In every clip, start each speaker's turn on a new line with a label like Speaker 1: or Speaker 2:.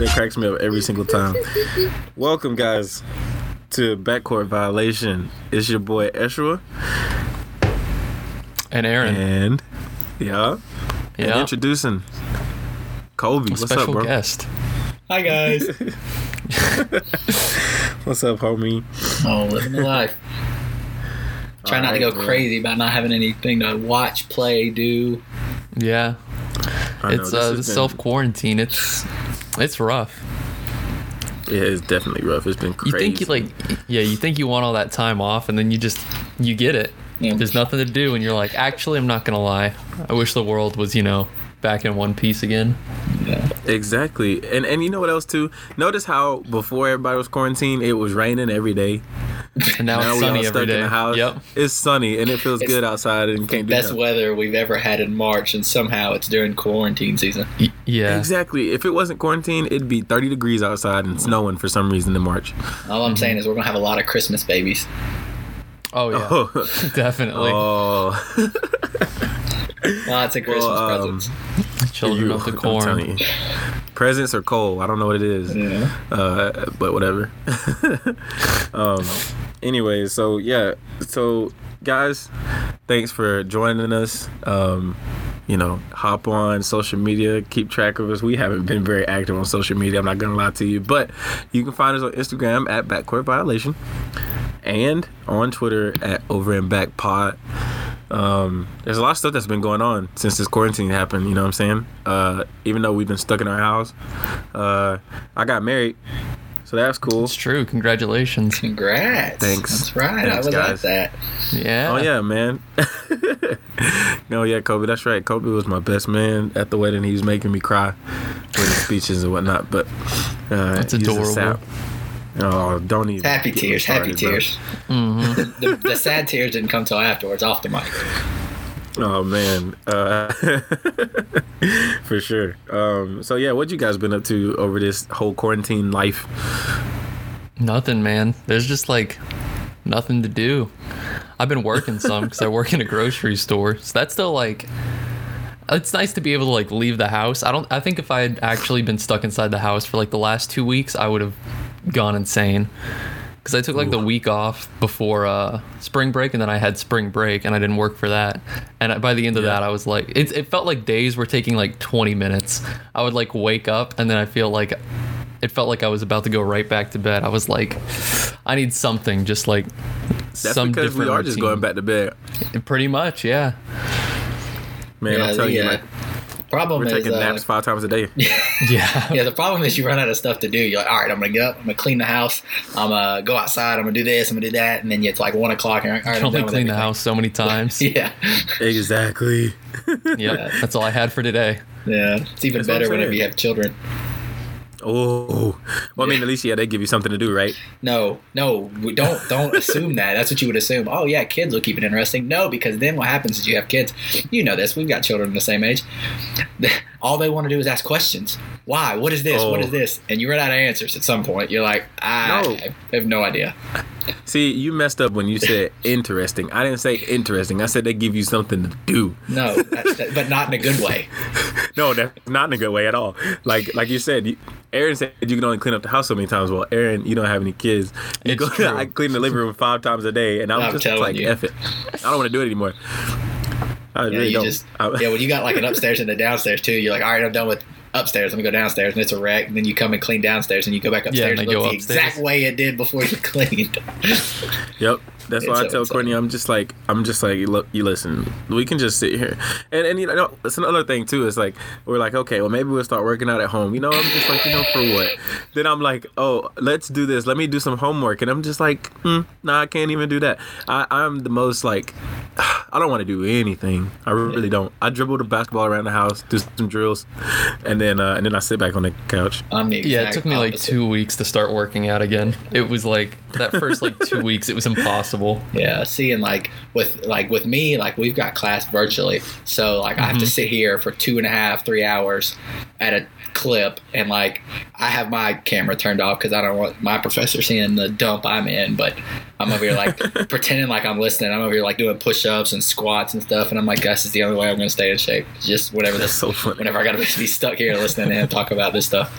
Speaker 1: That cracks me up every single time. Welcome, guys, to Backcourt Violation. It's your boy Eshua,
Speaker 2: And Aaron,
Speaker 1: and yeah, and
Speaker 2: yeah,
Speaker 1: introducing Kobe.
Speaker 2: a
Speaker 1: What's
Speaker 2: special
Speaker 1: up, bro?
Speaker 2: guest.
Speaker 3: Hi guys.
Speaker 1: What's up, homie?
Speaker 3: Oh, living the life. Try not to go
Speaker 1: Alright, man.
Speaker 3: crazy about not having anything to watch, play, do.
Speaker 2: Yeah,
Speaker 1: I
Speaker 2: it's
Speaker 1: this
Speaker 2: uh, the self quarantine. It's it's rough.
Speaker 1: Yeah, it's definitely rough. It's been crazy.
Speaker 2: You
Speaker 1: crazy.
Speaker 2: think you like, yeah, you think you want all that time off, and then you just you get it.
Speaker 3: Yeah.
Speaker 2: There's nothing to do, and you're like, actually, I'm not gonna lie. I wish the world was, you know, back in one piece again.
Speaker 3: Yeah.
Speaker 1: Exactly. And and you know what else too? Notice how before everybody was quarantined, it was raining every day.
Speaker 2: And now,
Speaker 1: Now
Speaker 2: it's
Speaker 1: we all
Speaker 2: sunny
Speaker 1: stuck
Speaker 2: every day.
Speaker 1: in the house.
Speaker 2: Yep.
Speaker 1: It's sunny and it feels
Speaker 3: It's
Speaker 1: good outside and you can't do
Speaker 3: Best
Speaker 1: nothing.
Speaker 3: weather we've ever had in March, and somehow it's during quarantine season.
Speaker 2: Y- yeah.
Speaker 1: Exactly. If it wasn't quarantine, it'd be 30 degrees outside and snowing for some reason in March.
Speaker 3: All I'm saying is we're gonna have a lot of Christmas babies.
Speaker 2: Oh yeah.
Speaker 1: Oh,
Speaker 2: Definitely.
Speaker 1: oh.
Speaker 3: Lots of Christmas
Speaker 1: Well, um,
Speaker 3: presents.
Speaker 2: Children
Speaker 1: You-
Speaker 2: of the corn.
Speaker 1: Presents are cold. I don't know what it is.
Speaker 3: Yeah.
Speaker 1: uh, but whatever. um, anyway, so yeah, so guys, thanks for joining us. Um, you know, hop on social media, keep track of us. We haven't been very active on social media. I'm not gonna lie to you, but you can find us on Instagram at Backcourt Violation and on Twitter at Over and Back Pod. Um, there's a lot of stuff that's been going on since this quarantine happened. You know what I'm saying? Uh, even though we've been stuck in our house, uh, I got married, so that's cool.
Speaker 2: It's true. Congratulations.
Speaker 3: Congrats.
Speaker 1: Thanks.
Speaker 3: That's right.
Speaker 1: Thanks,
Speaker 3: I was
Speaker 1: guys.
Speaker 3: at that.
Speaker 2: Yeah.
Speaker 1: Oh yeah, man. no, yeah, Kobe. That's right. Kobe was my best man at the wedding. He was making me cry with his speeches and whatnot. But uh,
Speaker 2: That's
Speaker 1: he's a
Speaker 2: adorable.
Speaker 1: Sap. Oh, don't even.
Speaker 3: Happy tears. Happy
Speaker 1: started, bro.
Speaker 3: tears.
Speaker 2: Mm-hmm.
Speaker 3: The, the sad tears didn't come till afterwards, off the mic.
Speaker 1: Oh man, uh, for sure. Um, so yeah, what you guys been up to over this whole quarantine life?
Speaker 2: Nothing, man. There's just like nothing to do. I've been working some because I work in a grocery store, so that's still like. It's nice to be able to like leave the house. I don't. I think if I had actually been stuck inside the house for like the last two weeks, I would have gone insane. Because I took like the week off before uh, spring break, and then I had spring break, and I didn't work for that. And I- by the end of
Speaker 1: Yeah.
Speaker 2: that, I was like, it, it felt like days were taking like 20 minutes. I would like wake up, and then I feel like it felt like I was about to go right back to bed. I was like, I need something, just like
Speaker 1: That's
Speaker 2: some
Speaker 1: because we
Speaker 2: different
Speaker 1: are just going back to bed,
Speaker 2: Pretty much, yeah.
Speaker 1: man.
Speaker 3: Yeah,
Speaker 1: I'm telling
Speaker 3: the,
Speaker 1: you, like
Speaker 3: Problem
Speaker 1: we're
Speaker 3: is,
Speaker 1: taking
Speaker 3: uh,
Speaker 1: naps five times a day.
Speaker 2: Yeah.
Speaker 3: Yeah, the problem is you run out of stuff to do. You're like, all right, I'm gonna get up, I'm gonna clean the house, I'm gonna go outside, I'm gonna do this, I'm gonna do that, and then it's like one o'clock, and you're like, all
Speaker 2: I
Speaker 3: right,
Speaker 2: can
Speaker 3: I'm
Speaker 2: only
Speaker 3: done with
Speaker 2: clean the house so many times.
Speaker 3: Yeah,
Speaker 1: exactly.
Speaker 2: yeah, That's all I had for today.
Speaker 3: yeah. It's even
Speaker 1: That's
Speaker 3: better whenever you have children.
Speaker 1: Oh, well, I mean, at least yeah, they give you something to do, right?
Speaker 3: No, no, we don't don't assume that. That's what you would assume. Oh yeah, kids will keep it interesting. No, because then what happens is you have kids. You know this. We've got children the same age. All they want to do is ask questions. Why? What is this? What
Speaker 1: Oh.
Speaker 3: is this? And you run out of answers at some point. You're like, I
Speaker 1: No.
Speaker 3: have no idea.
Speaker 1: See, you messed up when you said interesting. I didn't say interesting. I said they give you something to do.
Speaker 3: No, that, but not in a good way.
Speaker 1: No, that's not in a good way at all. Like like you said, Aaron said you can only clean up the house so many times. Well, Aaron, you don't have any kids. You
Speaker 2: It's
Speaker 1: go,
Speaker 2: true.
Speaker 1: I clean the living room five times a day, and I'm,
Speaker 3: I'm
Speaker 1: just like,
Speaker 3: you.
Speaker 1: F it. I don't want to do it anymore. I
Speaker 3: Yeah,
Speaker 1: really
Speaker 3: you
Speaker 1: don't.
Speaker 3: just yeah. When you got like an upstairs and a downstairs too, you're like, all right, I'm done with upstairs. Let me go downstairs, and it's a wreck. And then you come and clean downstairs, and you go back upstairs
Speaker 2: and
Speaker 3: and
Speaker 2: they
Speaker 3: look the
Speaker 2: upstairs.
Speaker 3: exact way it did before you cleaned.
Speaker 1: Yep. That's why
Speaker 3: It's
Speaker 1: I
Speaker 3: a-
Speaker 1: tell
Speaker 3: it's a-
Speaker 1: Courtney, I'm just like, I'm just like, look, you listen, we can just sit here, and and you know, it's another thing too. It's like we're like, okay, well maybe we'll start working out at home. You know, I'm just like, you know, for what? Then I'm like, oh, let's do this. Let me do some homework, and I'm just like, mm, nah, I can't even do that. I, I'm the most like, I don't want to do anything. I really don't. I dribble the basketball around the house, do some drills, and then uh, and then I sit back on the couch.
Speaker 3: I'm the
Speaker 2: Yeah, it took me like two weeks to start working out again. It was like that first like two weeks, it was impossible.
Speaker 3: Yeah, seeing like with like with me, like we've got class virtually, so like I have to sit here for two and a half, three hours at a clip, and like I have my camera turned off because I don't want my professor seeing the dump I'm in. But I'm over here like pretending like I'm listening. I'm over here like doing push-ups and squats and stuff, and I'm like, this is the only way I'm going to stay in shape. Just whenever
Speaker 1: That's
Speaker 3: this,
Speaker 1: so funny.
Speaker 3: whenever I got to be stuck here listening to him talk about this stuff.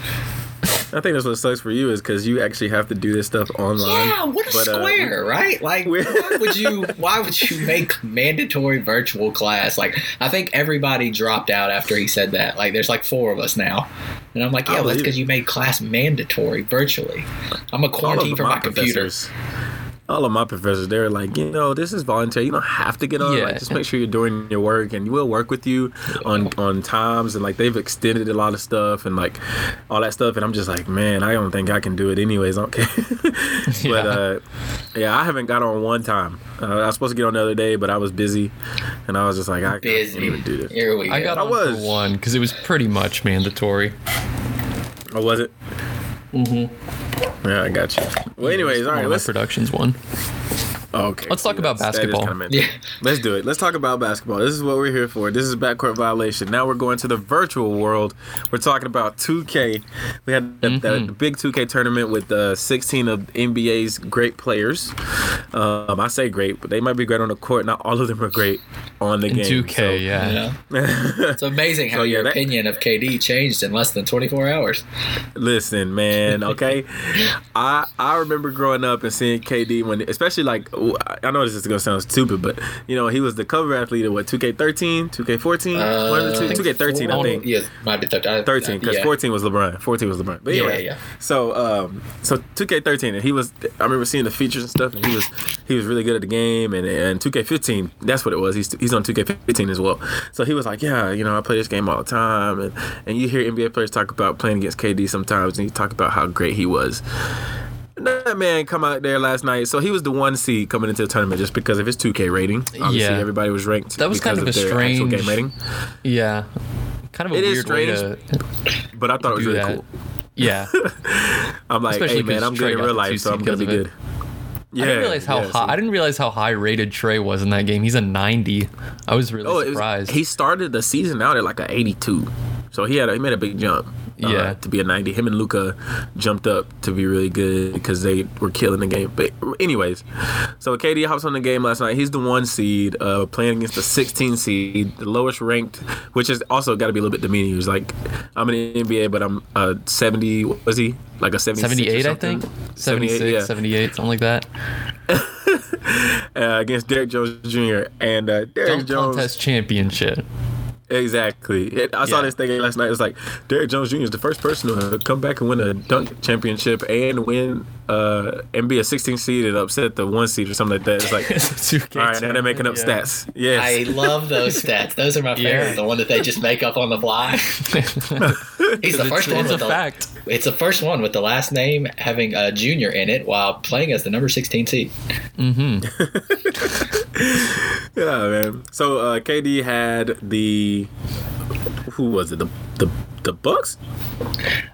Speaker 1: I think that's what sucks for you is because you actually have to do this stuff online.
Speaker 3: Yeah, what a
Speaker 1: But, uh,
Speaker 3: square, right? Like, why would you? Why would you make mandatory virtual class? Like, I think everybody dropped out after he said that. Like, there's like four of us now, and I'm like, yeah, well, that's because you made class mandatory virtually. I'm a quarantine for my, computer.
Speaker 1: Professors, all of my professors, they're like, you know, this is voluntary. You don't have to get on.
Speaker 2: Yeah.
Speaker 1: Like, just make sure you're doing your work, and we'll work with you on on times. And like, they've extended a lot of stuff and like all that stuff. And I'm just like, man, I don't think I can do it anyways. Okay, but
Speaker 2: Yeah.
Speaker 1: uh, yeah, I haven't got on one time. Uh, I was supposed to get on the other day, but I was busy, and I was just like, I can't even do this.
Speaker 3: Here we go.
Speaker 2: I got
Speaker 1: I
Speaker 2: on
Speaker 1: was.
Speaker 2: for one because it was pretty much mandatory.
Speaker 1: Or was it?
Speaker 2: Mm-hmm.
Speaker 1: Yeah, I got you. Well, anyways, all right,
Speaker 2: my
Speaker 1: let's.
Speaker 2: productions one.
Speaker 1: Okay.
Speaker 2: Let's talk about
Speaker 1: that's- that is
Speaker 2: basketball.
Speaker 1: kinda.
Speaker 3: Yeah.
Speaker 1: Let's do it. Let's talk about basketball. This is what we're here for. This is backcourt violation. Now we're going to the virtual world. We're talking about 2K. We had the, the-
Speaker 2: Mm-hmm.
Speaker 1: the big 2K tournament with uh, 16 of NBA's great players. Um, I say great, but they might be great on the court. Not all of them are great on the
Speaker 2: In
Speaker 1: game.
Speaker 2: 2K, yeah.
Speaker 3: Yeah. It's amazing how
Speaker 1: So, yeah,
Speaker 3: your
Speaker 1: that-
Speaker 3: opinion of KD changed in less than 24 hours.
Speaker 1: Listen, man. Okay, I I remember growing up and seeing KD when, especially like I know this is gonna sound stupid, but you know he was the cover athlete of what 2K13, 2K14, one of the two, 2K13, I think.
Speaker 3: Yeah, might be th- I-
Speaker 1: 13 because
Speaker 3: yeah.
Speaker 1: 14 was LeBron. 14 was LeBron. But
Speaker 3: Yeah,
Speaker 1: anyway,
Speaker 3: yeah.
Speaker 1: so um, so 2K13 and he was. I remember seeing the features and stuff, and he was he was really good at the game. And and 2K15, that's what it was. He's he's on 2K15 as well. So he was like, yeah, you know, I play this game all the time, and and you hear NBA players talk about playing against KD sometimes, and you talk about how great he was. That man come out there last night, so he was the one seed coming into the tournament just because of his 2K rating. Obviously,
Speaker 2: Yeah.
Speaker 1: everybody was ranked.
Speaker 2: That was kind of a
Speaker 1: their
Speaker 2: strange-
Speaker 1: game rating.
Speaker 2: Yeah. Kind of a
Speaker 1: It is
Speaker 2: weird way to
Speaker 1: But I thought it was really
Speaker 2: that.
Speaker 1: cool.
Speaker 2: Yeah.
Speaker 1: I'm like,
Speaker 2: Especially
Speaker 1: hey man, I'm
Speaker 2: Trae
Speaker 1: good in real life, so I'm gonna be
Speaker 2: of
Speaker 1: good. Yeah,
Speaker 2: I didn't realize how
Speaker 1: yeah,
Speaker 2: high. I didn't realize how high rated Trae was in that game. He's a 90. I was really
Speaker 1: Oh, it was-
Speaker 2: surprised.
Speaker 1: he started the season out at like a 82, so he had a, he made a big jump. uh,
Speaker 2: Yeah.
Speaker 1: to be a 90. Him and Luka jumped up to be really good because they were killing the game. But anyways, so KD hops on the game last night. He's the one seed, uh, playing against the 16 seed, the lowest ranked, which is also got to be a little bit demeaning. He was like, I'm in the NBA, but I'm uh, 70. What was he like a 76 or
Speaker 2: 78, I think. 76,
Speaker 1: yeah.
Speaker 2: 78, something like that.
Speaker 1: uh, against Derrick Jones Jr. and uh, Derrick
Speaker 2: Dunk
Speaker 1: Jones.
Speaker 2: contest championship.
Speaker 1: Exactly. It, I saw this thing last night. It was like Derrick Jones Jr. is the first person to come back and win a dunk championship and win uh, and be a 16 seed and upset the one seed or something like that. It's like,
Speaker 2: It's 2K
Speaker 1: all right, now they're making up
Speaker 2: tournament,
Speaker 1: stats. Yes.
Speaker 3: I love those stats. Those are my favorite.
Speaker 2: Yeah.
Speaker 3: The one that they just make up on the fly. He's the
Speaker 2: It's,
Speaker 3: first one
Speaker 2: it's a
Speaker 3: with the,
Speaker 2: fact.
Speaker 3: It's the first one with the last name having a junior in it while playing as the number 16 seed. Mm-hmm.
Speaker 1: yeah, man. So uh, KD had the who was it? The the the Bucks?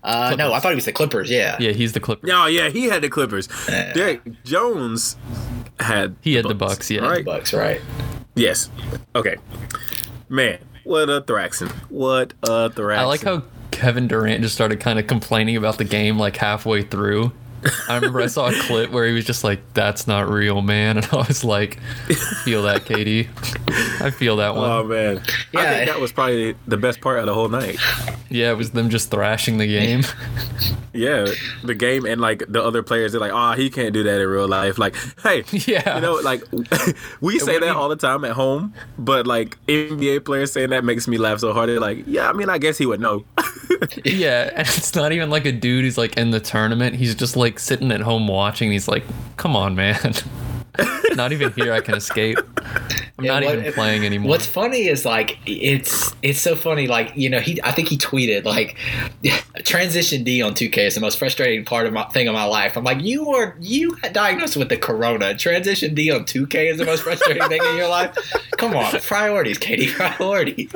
Speaker 3: Uh, no, I thought he was the Clippers. Yeah.
Speaker 2: Yeah, he's the Clippers.
Speaker 1: Oh yeah, he had the Clippers.
Speaker 3: Yeah.
Speaker 1: Derrick Jones had
Speaker 2: He had the Bucks, yeah.
Speaker 1: Right?
Speaker 3: Bucks, right?
Speaker 1: Yes. Okay. Man, what a thraxin. What a thraxin.
Speaker 2: I like how Kevin Durant just started kind of complaining about the game like halfway through. I remember I saw a clip where he was just like, "That's not real, man," and I was like, "Feel that, KD? I feel that one."
Speaker 1: Oh man. I
Speaker 3: Yeah.
Speaker 1: think that was probably the best part of the whole night.
Speaker 2: yeah, it was them just thrashing the game.
Speaker 1: Yeah, the game and like the other players, they're like, "Oh, he can't do that in real life." Like, hey,
Speaker 2: Yeah.
Speaker 1: you know, like we say that all the time at home, but like NBA players saying that makes me laugh so hard. They're like, "Yeah, I mean, I guess he would know."
Speaker 2: Yeah, and it's not even like a dude who's like in the tournament. He's just like sitting at home watching. He's like, "Come on, man." not even here I can escape. I'm
Speaker 3: Yeah,
Speaker 2: not
Speaker 3: what-
Speaker 2: even playing anymore.
Speaker 3: What's funny is like it's it's so funny. Like you know, he I think he tweeted like transition D on 2K is the most frustrating part of my thing of my life. I'm like, you were you got diagnosed with the corona. Transition D on 2K is the most frustrating thing in your life. Come on, priorities, KD, priorities.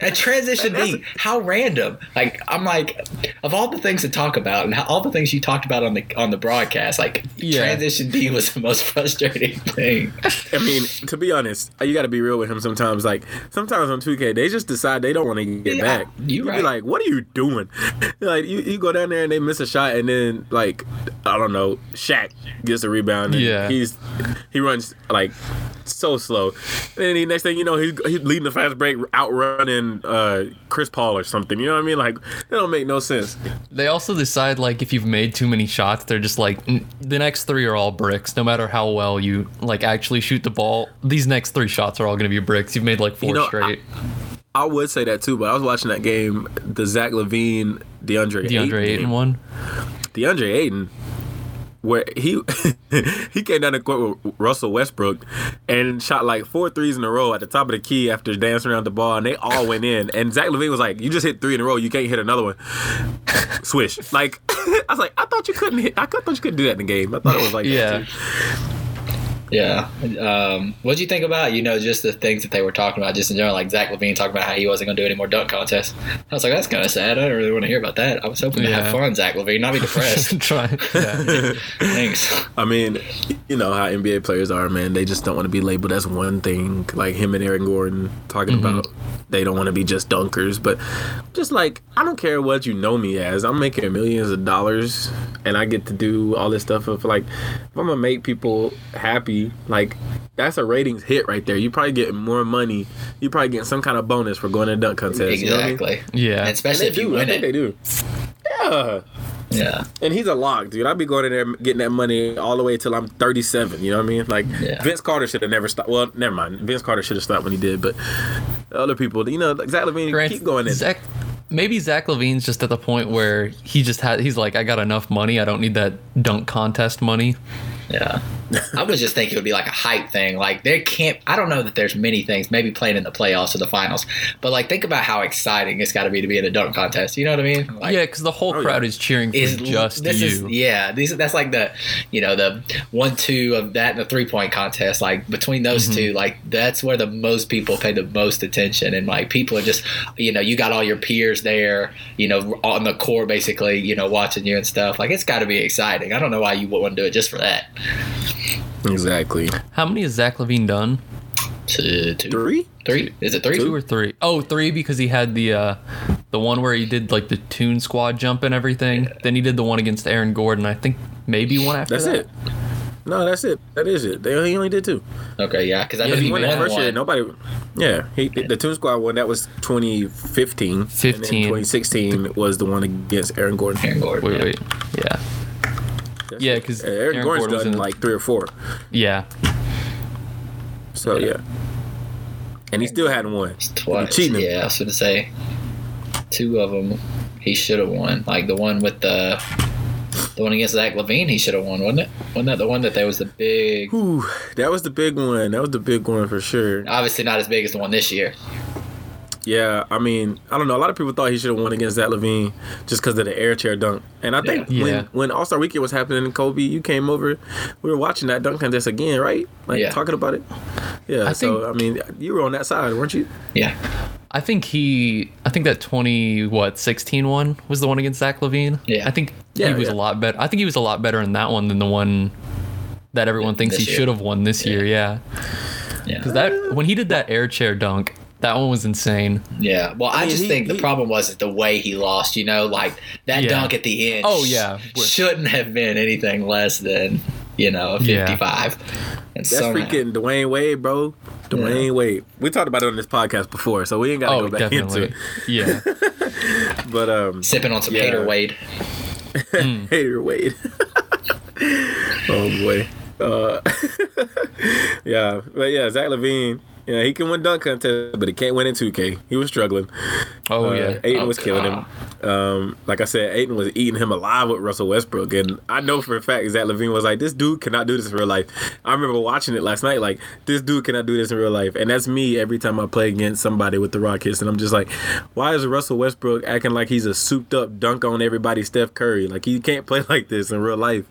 Speaker 3: And transition D, how random. Like I'm like, of all the things to talk about and how, all the things you talked about on the on the broadcast, like
Speaker 2: Yeah.
Speaker 3: transition D was the most frustrating thing.
Speaker 1: I mean, to be honest, you got to be real with him sometimes. Like sometimes on 2K, they just decide they don't want to get
Speaker 3: Yeah,
Speaker 1: back.
Speaker 3: you
Speaker 1: be
Speaker 3: right.
Speaker 1: like, "What are you doing?" Like you, you go down there and they miss a shot, and then like I don't know, Shaq gets a rebound. And
Speaker 2: Yeah.
Speaker 1: he's he runs like so slow. And then the next thing you know, he's, he's leading the fast break, outrunning uh, Chris Paul or something. You know what I mean? Like that don't make no sense.
Speaker 2: They also decide like if you've made too many shots, they're just like the next three are all bricks. No matter how well you like actually shoot the ball, these next three shots are all going to be bricks. You've made like four
Speaker 1: You know,
Speaker 2: straight.
Speaker 1: I would say that too, but I was watching that game, the Zach LaVine, DeAndre,
Speaker 2: DeAndre
Speaker 1: Ayton
Speaker 2: Ayton one.
Speaker 1: DeAndre Ayton, where he he came down the court with Russell Westbrook and shot like four threes in a row at the top of the key after dancing around the ball, and they all went in. And Zach LaVine was like, "You just hit three in a row. You can't hit another one." Swish. Like I was like, I thought you couldn't hit. I thought you couldn't do that in the game. I thought it was like that,
Speaker 2: Yeah.
Speaker 1: Too.
Speaker 3: Yeah. Um, what do you think about, you know, just the things that they were talking about just in general, like Zach LaVine talking about how he wasn't going to do any more dunk contests? I was like, that's kind of sad. I don't really want to hear about that. I was hoping to have
Speaker 2: Yeah.
Speaker 3: fun, Zach LaVine, not be depressed.
Speaker 2: Try. Yeah.
Speaker 3: Thanks.
Speaker 1: I mean, you know how NBA players are, man. They just don't want to be labeled as one thing. Like him and Aaron Gordon talking about they don't want to be just dunkers. But just like, I don't care what you know me as. I'm making millions of dollars and I get to do all this stuff. If like, if I'm going to make people happy, like, that's a ratings hit right there. You probably get more money. You probably get some kind of bonus for going to dunk contest. You know I mean?
Speaker 3: Exactly.
Speaker 2: Yeah.
Speaker 3: And
Speaker 1: And
Speaker 3: especially
Speaker 1: they
Speaker 3: if you
Speaker 1: do. I
Speaker 3: win
Speaker 1: think they do. Yeah.
Speaker 3: Yeah.
Speaker 1: And he's a lock, dude. I'd be going in there getting that money all the way till I'm 37. You know what I mean? Like
Speaker 3: Yeah.
Speaker 1: Vince Carter should have never stopped. Well, never mind. Vince Carter should have stopped when he did, but other people, you know, Zach LaVine,
Speaker 2: Grant,
Speaker 1: keep going in.
Speaker 2: Zach, maybe Zach LaVine's just at the point where he just had. He's like, I got enough money. I don't need that dunk contest money.
Speaker 3: Yeah. I was just thinking it would be like a hype thing. Like there can't I don't know that there's many things, maybe playing in the playoffs or the finals. But like think about how exciting it's gotta be to be in a dunk contest. You know what I mean? Like,
Speaker 2: yeah, because the whole
Speaker 1: Oh,
Speaker 2: crowd
Speaker 1: yeah.
Speaker 2: is cheering for
Speaker 3: is
Speaker 2: just
Speaker 3: this
Speaker 2: you.
Speaker 3: is yeah these that's like the you know the one two of that and the three point contest like between those
Speaker 2: Mm-hmm.
Speaker 3: two like that's where the most people pay the most attention and like people are just you know you got all your peers there you know on the court basically you know watching you and stuff like it's got to be exciting i don't know why you wouldn't want to do it just for that
Speaker 1: Exactly.
Speaker 2: How many has Zach LaVine done?
Speaker 3: two, two,
Speaker 1: Three?
Speaker 3: three? is it three
Speaker 2: Two or three? Oh, three because he had the uh, the one where he did like the Tune Squad jump and everything. Then he did the one against Aaron Gordon. I think maybe one after
Speaker 1: That's
Speaker 2: that.
Speaker 1: it. No, that's it. That is it. They, he only did two.
Speaker 3: okay yeah because i
Speaker 2: Yeah,
Speaker 3: know
Speaker 2: he
Speaker 3: he
Speaker 1: He won
Speaker 3: won
Speaker 1: that first year. Nobody. Yeah, he the Tune Squad one. That was 2015. And then
Speaker 2: 15.
Speaker 1: 2016 was the one against Aaron Gordon.
Speaker 3: Aaron Gordon,
Speaker 2: Wait,
Speaker 3: yeah.
Speaker 2: wait. Yeah.
Speaker 1: That's
Speaker 2: Yeah, because
Speaker 1: Aaron,
Speaker 2: Aaron
Speaker 1: Gordon's
Speaker 2: Gordon was
Speaker 1: done
Speaker 2: in
Speaker 1: like three or four.
Speaker 2: Yeah.
Speaker 1: So yeah. And he still hadn't won.
Speaker 3: twice.
Speaker 1: cheating.
Speaker 3: Yeah, I was going to say two of them he should have won. Like the one with the the one against Zach LaVine, he should have won, wasn't it? Wasn't that the one that there was the big?
Speaker 1: Whew, that was the big one. That was the big one for sure.
Speaker 3: Obviously not as big as the one this year.
Speaker 1: Yeah, I mean, I don't know. A lot of people thought he should have won against Zach LaVine just because of the air chair dunk. And I think
Speaker 2: Yeah.
Speaker 1: when
Speaker 2: Yeah.
Speaker 1: when All Star Weekend was happening, Kobe, you came over. We were watching that dunk contest again, right? Like
Speaker 3: Yeah.
Speaker 1: talking about it. Yeah.
Speaker 2: I
Speaker 1: so
Speaker 2: think-
Speaker 1: I mean, you were on that side, weren't you?
Speaker 3: Yeah,
Speaker 2: I think he. I think that twenty what sixteen one was the one against Zach LaVine.
Speaker 3: Yeah.
Speaker 2: I think
Speaker 1: Yeah,
Speaker 2: he was a lot better. I think he was a lot better in that one than the one that everyone thinks
Speaker 3: This
Speaker 2: he should have won this year. Yeah.
Speaker 3: yeah,
Speaker 2: Because that when he did that air chair dunk, that one was insane.
Speaker 3: yeah. Well, I,
Speaker 1: mean,
Speaker 3: just
Speaker 1: he-
Speaker 3: think the problem was that the way he lost. You know, like that
Speaker 2: Yeah.
Speaker 3: dunk at the end.
Speaker 2: Oh,
Speaker 3: sh-
Speaker 2: yeah.
Speaker 3: shouldn't have been anything less than you know a
Speaker 2: Yeah.
Speaker 3: fifty-five. And
Speaker 1: That's
Speaker 3: somehow-
Speaker 1: freaking Dwyane Wade, bro. Dwyane Wade. We talked about it on this podcast before, so we ain't gotta
Speaker 2: Oh,
Speaker 1: go back into
Speaker 2: definitely.
Speaker 1: it.
Speaker 2: Yeah.
Speaker 1: But um,
Speaker 3: sipping on some
Speaker 1: Yeah.
Speaker 3: Hater Wade.
Speaker 1: Hater Wade. oh boy. Uh, yeah, but yeah, Zach LaVine. Yeah, he can win dunk contest, but he can't win in 2K. He was struggling.
Speaker 2: Oh
Speaker 1: Uh,
Speaker 2: yeah.
Speaker 1: Ayton
Speaker 3: Oh,
Speaker 1: was killing him. Um, like I said, Ayton was eating him alive with Russell Westbrook, and I know for a fact Zach LaVine was like, "This dude cannot do this in real life." I remember watching it last night, like, "This dude cannot do this in real life," and that's me every time I play against somebody with the Rockets, and I'm just like, "Why is Russell Westbrook acting like he's a souped up dunk on everybody, Steph Curry? Like he can't play like this in real life."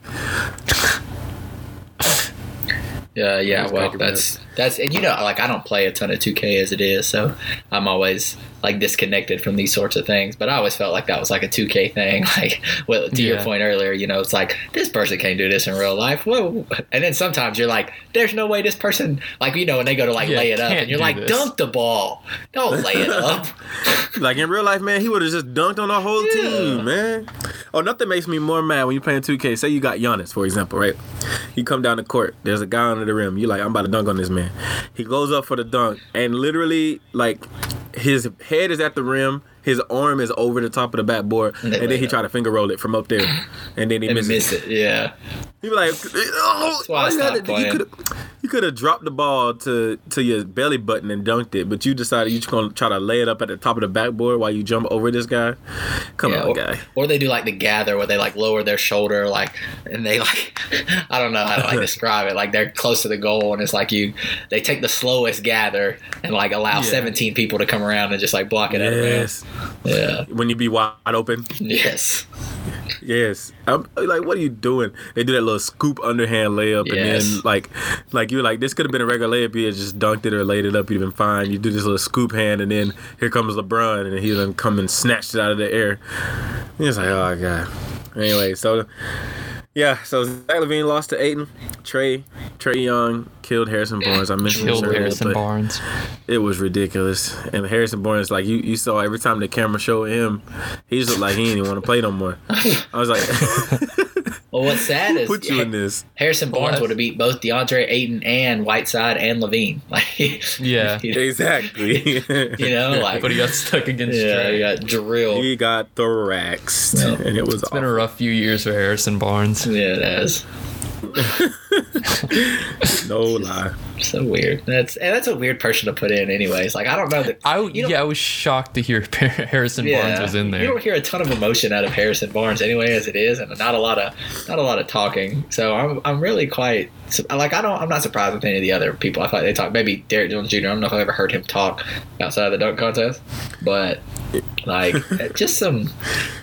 Speaker 3: Yeah, yeah. Well,
Speaker 1: cracking me
Speaker 3: that's that's and you know, like I don't play a ton of 2K as it is, so I'm always like disconnected from these sorts of things. But I always felt like that was like a 2K thing. Like, well, to your point earlier, you know, it's like this person can't do this in real life. Whoa! And then sometimes you're like, there's no way this person, like you know, when they go to like
Speaker 2: Yeah,
Speaker 3: lay it up, and you're like,
Speaker 2: this.
Speaker 3: dunk the ball, don't lay it up.
Speaker 1: Like in real life, man, he would have just dunked on the whole
Speaker 3: Yeah.
Speaker 1: team, man. Oh, nothing makes me more mad when you're playing 2K. Say you got Giannis, for example, right? You come down the court, there's a guy under the rim. You're like, I'm about to dunk on this man. He goes up for the dunk, and literally, like, his head is at the rim. His arm is over the top of the backboard,
Speaker 3: And
Speaker 1: and, then he try to finger roll it from up there, and then he
Speaker 3: and
Speaker 1: misses.
Speaker 3: miss it. Yeah.
Speaker 1: He be like, oh,
Speaker 3: I
Speaker 1: you had to- you could you could have dropped the ball to to your belly button and dunked it, but you decided you just gonna try to lay it up at the top of the backboard while you jump over this guy. Come
Speaker 3: Yeah,
Speaker 1: on,
Speaker 3: or,
Speaker 1: guy.
Speaker 3: or they do like the gather where they like lower their shoulder, like, and they like, I don't know how to like describe it. Like they're close to the goal, and it's like you, they take the slowest gather and like allow
Speaker 2: Yeah.
Speaker 3: 17 people to come around and just like block it out
Speaker 1: Yes.
Speaker 3: Yeah.
Speaker 1: When you be wide open.
Speaker 3: Yes.
Speaker 1: Yes. I'm like, what are you doing? They do that little scoop underhand layup, and then like, like you're like, this could have been a regular layup. You just dunked it or laid it up, you'd been fine. You do this little scoop hand, and then here comes LeBron, and he then come and snatched it out of the air. It's like, oh god. Anyway, so yeah, so Zach LaVine lost to Ayton. Trae Trae Young killed Harrison Barnes. I mentioned this earlier,
Speaker 2: Harrison Barnes.
Speaker 1: it was ridiculous. And Harrison Barnes, like you, you saw every time the camera showed him, he just looked like he didn't even want to play no more. I was like,
Speaker 3: Well, what's sad is
Speaker 1: put you in this.
Speaker 3: Harrison Barnes
Speaker 2: What?
Speaker 3: would have beat both DeAndre Ayton and Whiteside and LaVine. Like,
Speaker 2: Yeah.
Speaker 3: you
Speaker 1: Exactly.
Speaker 3: You know, like,
Speaker 2: But he got stuck against
Speaker 3: yeah,
Speaker 2: Trae.
Speaker 3: you got drilled.
Speaker 1: he got thoraxed,
Speaker 3: Yeah.
Speaker 1: and it was
Speaker 2: It's been a rough few years for Harrison Barnes.
Speaker 3: Yeah, it is.
Speaker 1: no lie.
Speaker 3: So weird. That's and that's a weird person to put in, anyways. Like I don't know that.
Speaker 2: I
Speaker 3: You don't-
Speaker 2: yeah, I was shocked to hear Harrison Barnes was in there.
Speaker 3: You don't hear a ton of emotion out of Harrison Barnes anyway, as it is, and not a lot of not a lot of talking. So I'm I'm really quite like I don't I'm not surprised with any of the other people. I thought they talk maybe Derrick Jones Jr. I don't know if I've ever heard him talk outside of the dunk contest, but like just some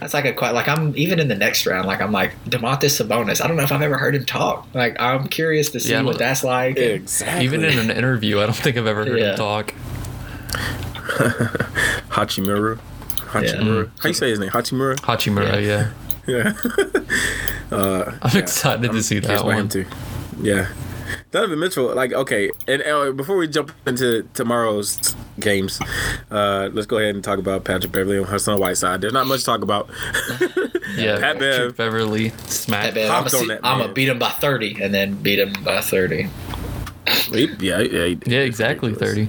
Speaker 3: that's like a quite like I'm even in the next round like I'm like Domantas Sabonis. I don't know if I've ever heard him talk. Like I'm curious to see
Speaker 2: Yeah,
Speaker 3: what that's like.
Speaker 1: Exactly.
Speaker 2: Even in an interview, I don't think I've ever heard
Speaker 3: Yeah.
Speaker 2: him talk.
Speaker 1: Hachimura. Hachimura. How you say his name? Hachimura.
Speaker 2: Hachimura, yeah.
Speaker 1: Yeah. uh,
Speaker 2: I'm excited to see that one.
Speaker 1: too. Yeah. Donovan Mitchell, like okay, and uh, before we jump into tomorrow's games, uh, let's go ahead and talk about Patrick Beverley and Hassan Whiteside. There's not much to talk about.
Speaker 2: Yeah,
Speaker 1: Pat Bev.
Speaker 2: Patrick Beverley
Speaker 3: Hey,
Speaker 2: smacked.
Speaker 3: man, I'm
Speaker 1: Hopped on that
Speaker 3: gonna beat him by 30 and then beat him by 30.
Speaker 1: He- yeah, yeah, he-
Speaker 2: Yeah, exactly
Speaker 1: ridiculous.
Speaker 2: thirty.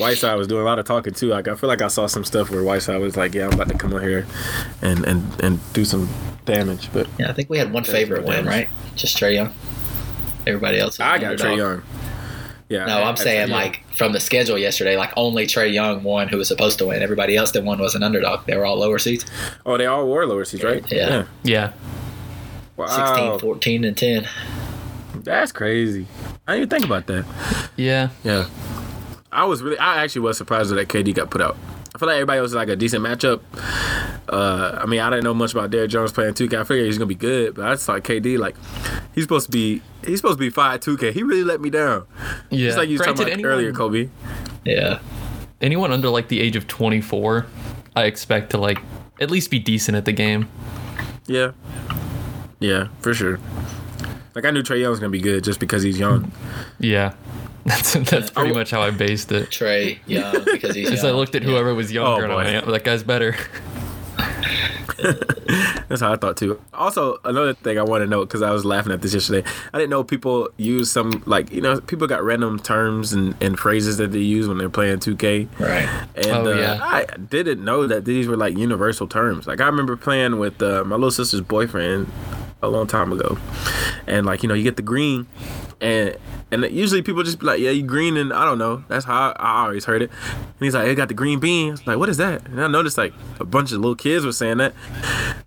Speaker 1: Whiteside was doing a lot of talking too. Like I feel like I saw some stuff where Whiteside was like, "Yeah, I'm about to come on here and and and do some damage." But
Speaker 3: Yeah, I think we had one favorite win, right? Just Trae Young. Everybody else.
Speaker 1: I
Speaker 3: an
Speaker 1: got
Speaker 3: underdog.
Speaker 1: Trae Young. Yeah.
Speaker 3: No,
Speaker 1: I-
Speaker 3: I'm
Speaker 1: I-
Speaker 3: saying
Speaker 1: yeah.
Speaker 3: like from the schedule yesterday, like only Trae Young won who was supposed to win. Everybody else that won was an underdog. They were all lower seeds.
Speaker 1: Oh, they all were lower seeds, right?
Speaker 3: Yeah.
Speaker 2: Yeah,
Speaker 1: Wow.
Speaker 3: 16, 14, and 10.
Speaker 1: That's crazy. I didn't even think about that.
Speaker 2: yeah.
Speaker 1: Yeah. I was really, I actually was surprised that KD got put out. I feel like everybody was like a decent matchup. Uh, I mean, I didn't know much about Derrick Jones playing 2K. I figured he's gonna be good, but I just thought KD like he's supposed to be he's supposed to be five 2K. He really let me down.
Speaker 2: Yeah,
Speaker 1: Just like you were talking
Speaker 2: Granted, anyone,
Speaker 1: earlier, Kobe.
Speaker 3: Yeah.
Speaker 2: anyone under like the age of 24, I expect to like at least be decent at the game.
Speaker 1: Yeah. Yeah, for sure. Like I knew Trae Young was gonna be good just because he's young.
Speaker 2: Yeah, that's that's pretty
Speaker 1: Oh.
Speaker 2: much how I based it.
Speaker 3: Trae Young because he's
Speaker 2: Because I looked at whoever was younger and
Speaker 1: boy.
Speaker 2: I'm like, "Oh, that guy's better.
Speaker 1: That's how I thought too. Also, another thing I want to note because I was laughing at this yesterday. I didn't know people use some like you know people got random terms and, and phrases that they use when they're playing 2K.
Speaker 3: Right.
Speaker 1: And
Speaker 2: Oh,
Speaker 1: uh,
Speaker 2: yeah.
Speaker 1: I didn't know that these were like universal terms. Like I remember playing with uh, my little sister's boyfriend a long time ago, and like you know you get the green, and And usually people just be like, yeah, you green and I don't know. That's how I, I always heard it. And he's like, it got the green bean. I was like, what is that? And I noticed like a bunch of little kids were saying that.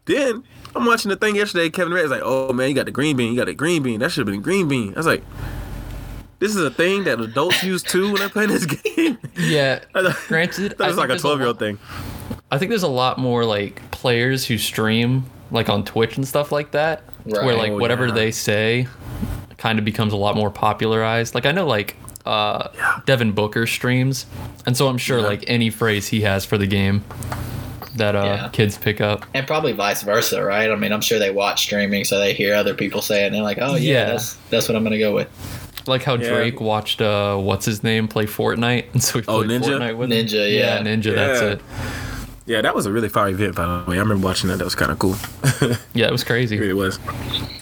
Speaker 1: Then I'm watching the thing yesterday. Kevin Durant's like, oh man, you got the green bean. You got the green bean. That should have been green bean. I was like, this is a thing that adults use too when they're playing this game.
Speaker 2: Yeah. Granted,
Speaker 1: That was like a 12 year old thing.
Speaker 2: I think there's a lot more like players who stream like on Twitch and stuff like that, to where like
Speaker 1: Oh,
Speaker 2: whatever
Speaker 1: yeah.
Speaker 2: they say kind of becomes a lot more popularized. Like I know like uh, Devin Booker streams, and so I'm sure
Speaker 1: Yeah.
Speaker 2: like any phrase he has for the game that uh,
Speaker 3: Yeah.
Speaker 2: kids pick up.
Speaker 3: And probably vice versa, right? I mean, I'm sure they watch streaming, so they hear other people say it, and they're like, "Oh yeah,
Speaker 2: Yeah.
Speaker 3: that's that's what I'm gonna go with."
Speaker 2: Like how
Speaker 1: Yeah.
Speaker 2: Drake watched uh, what's his name play Fortnite, and so he
Speaker 1: Oh,
Speaker 2: played
Speaker 1: Ninja?
Speaker 2: Fortnite with
Speaker 3: Ninja, yeah.
Speaker 2: Ninja. That's it.
Speaker 1: Yeah, that was a really fire event, by the way. I remember watching that. That was kind of cool.
Speaker 2: Yeah, it was crazy.
Speaker 1: It was.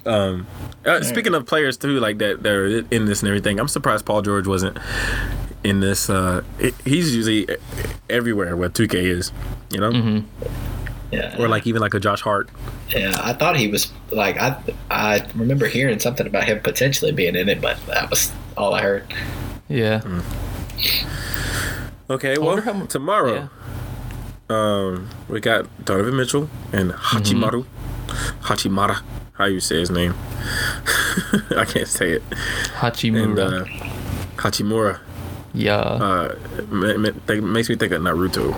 Speaker 1: Um, uh, speaking of players too, like that, that are in this and everything. I'm surprised Paul George wasn't in this. Uh, it, he's usually everywhere where 2K is, you know,
Speaker 2: hmm
Speaker 3: Yeah.
Speaker 1: or like even like a Josh Hart.
Speaker 3: yeah, I thought he was like I I remember hearing something about him potentially being in it, but that was all I heard.
Speaker 2: Yeah.
Speaker 1: Okay,
Speaker 2: wonder
Speaker 1: well
Speaker 2: how mu-
Speaker 1: tomorrow, um, we got Donovan Mitchell and Hachimaru, Hachimara. How you say his name? I can't say it.
Speaker 2: Hachimura.
Speaker 1: And uh, Hachimura.
Speaker 2: yeah.
Speaker 1: Uh, ma- ma- makes me think of Naruto.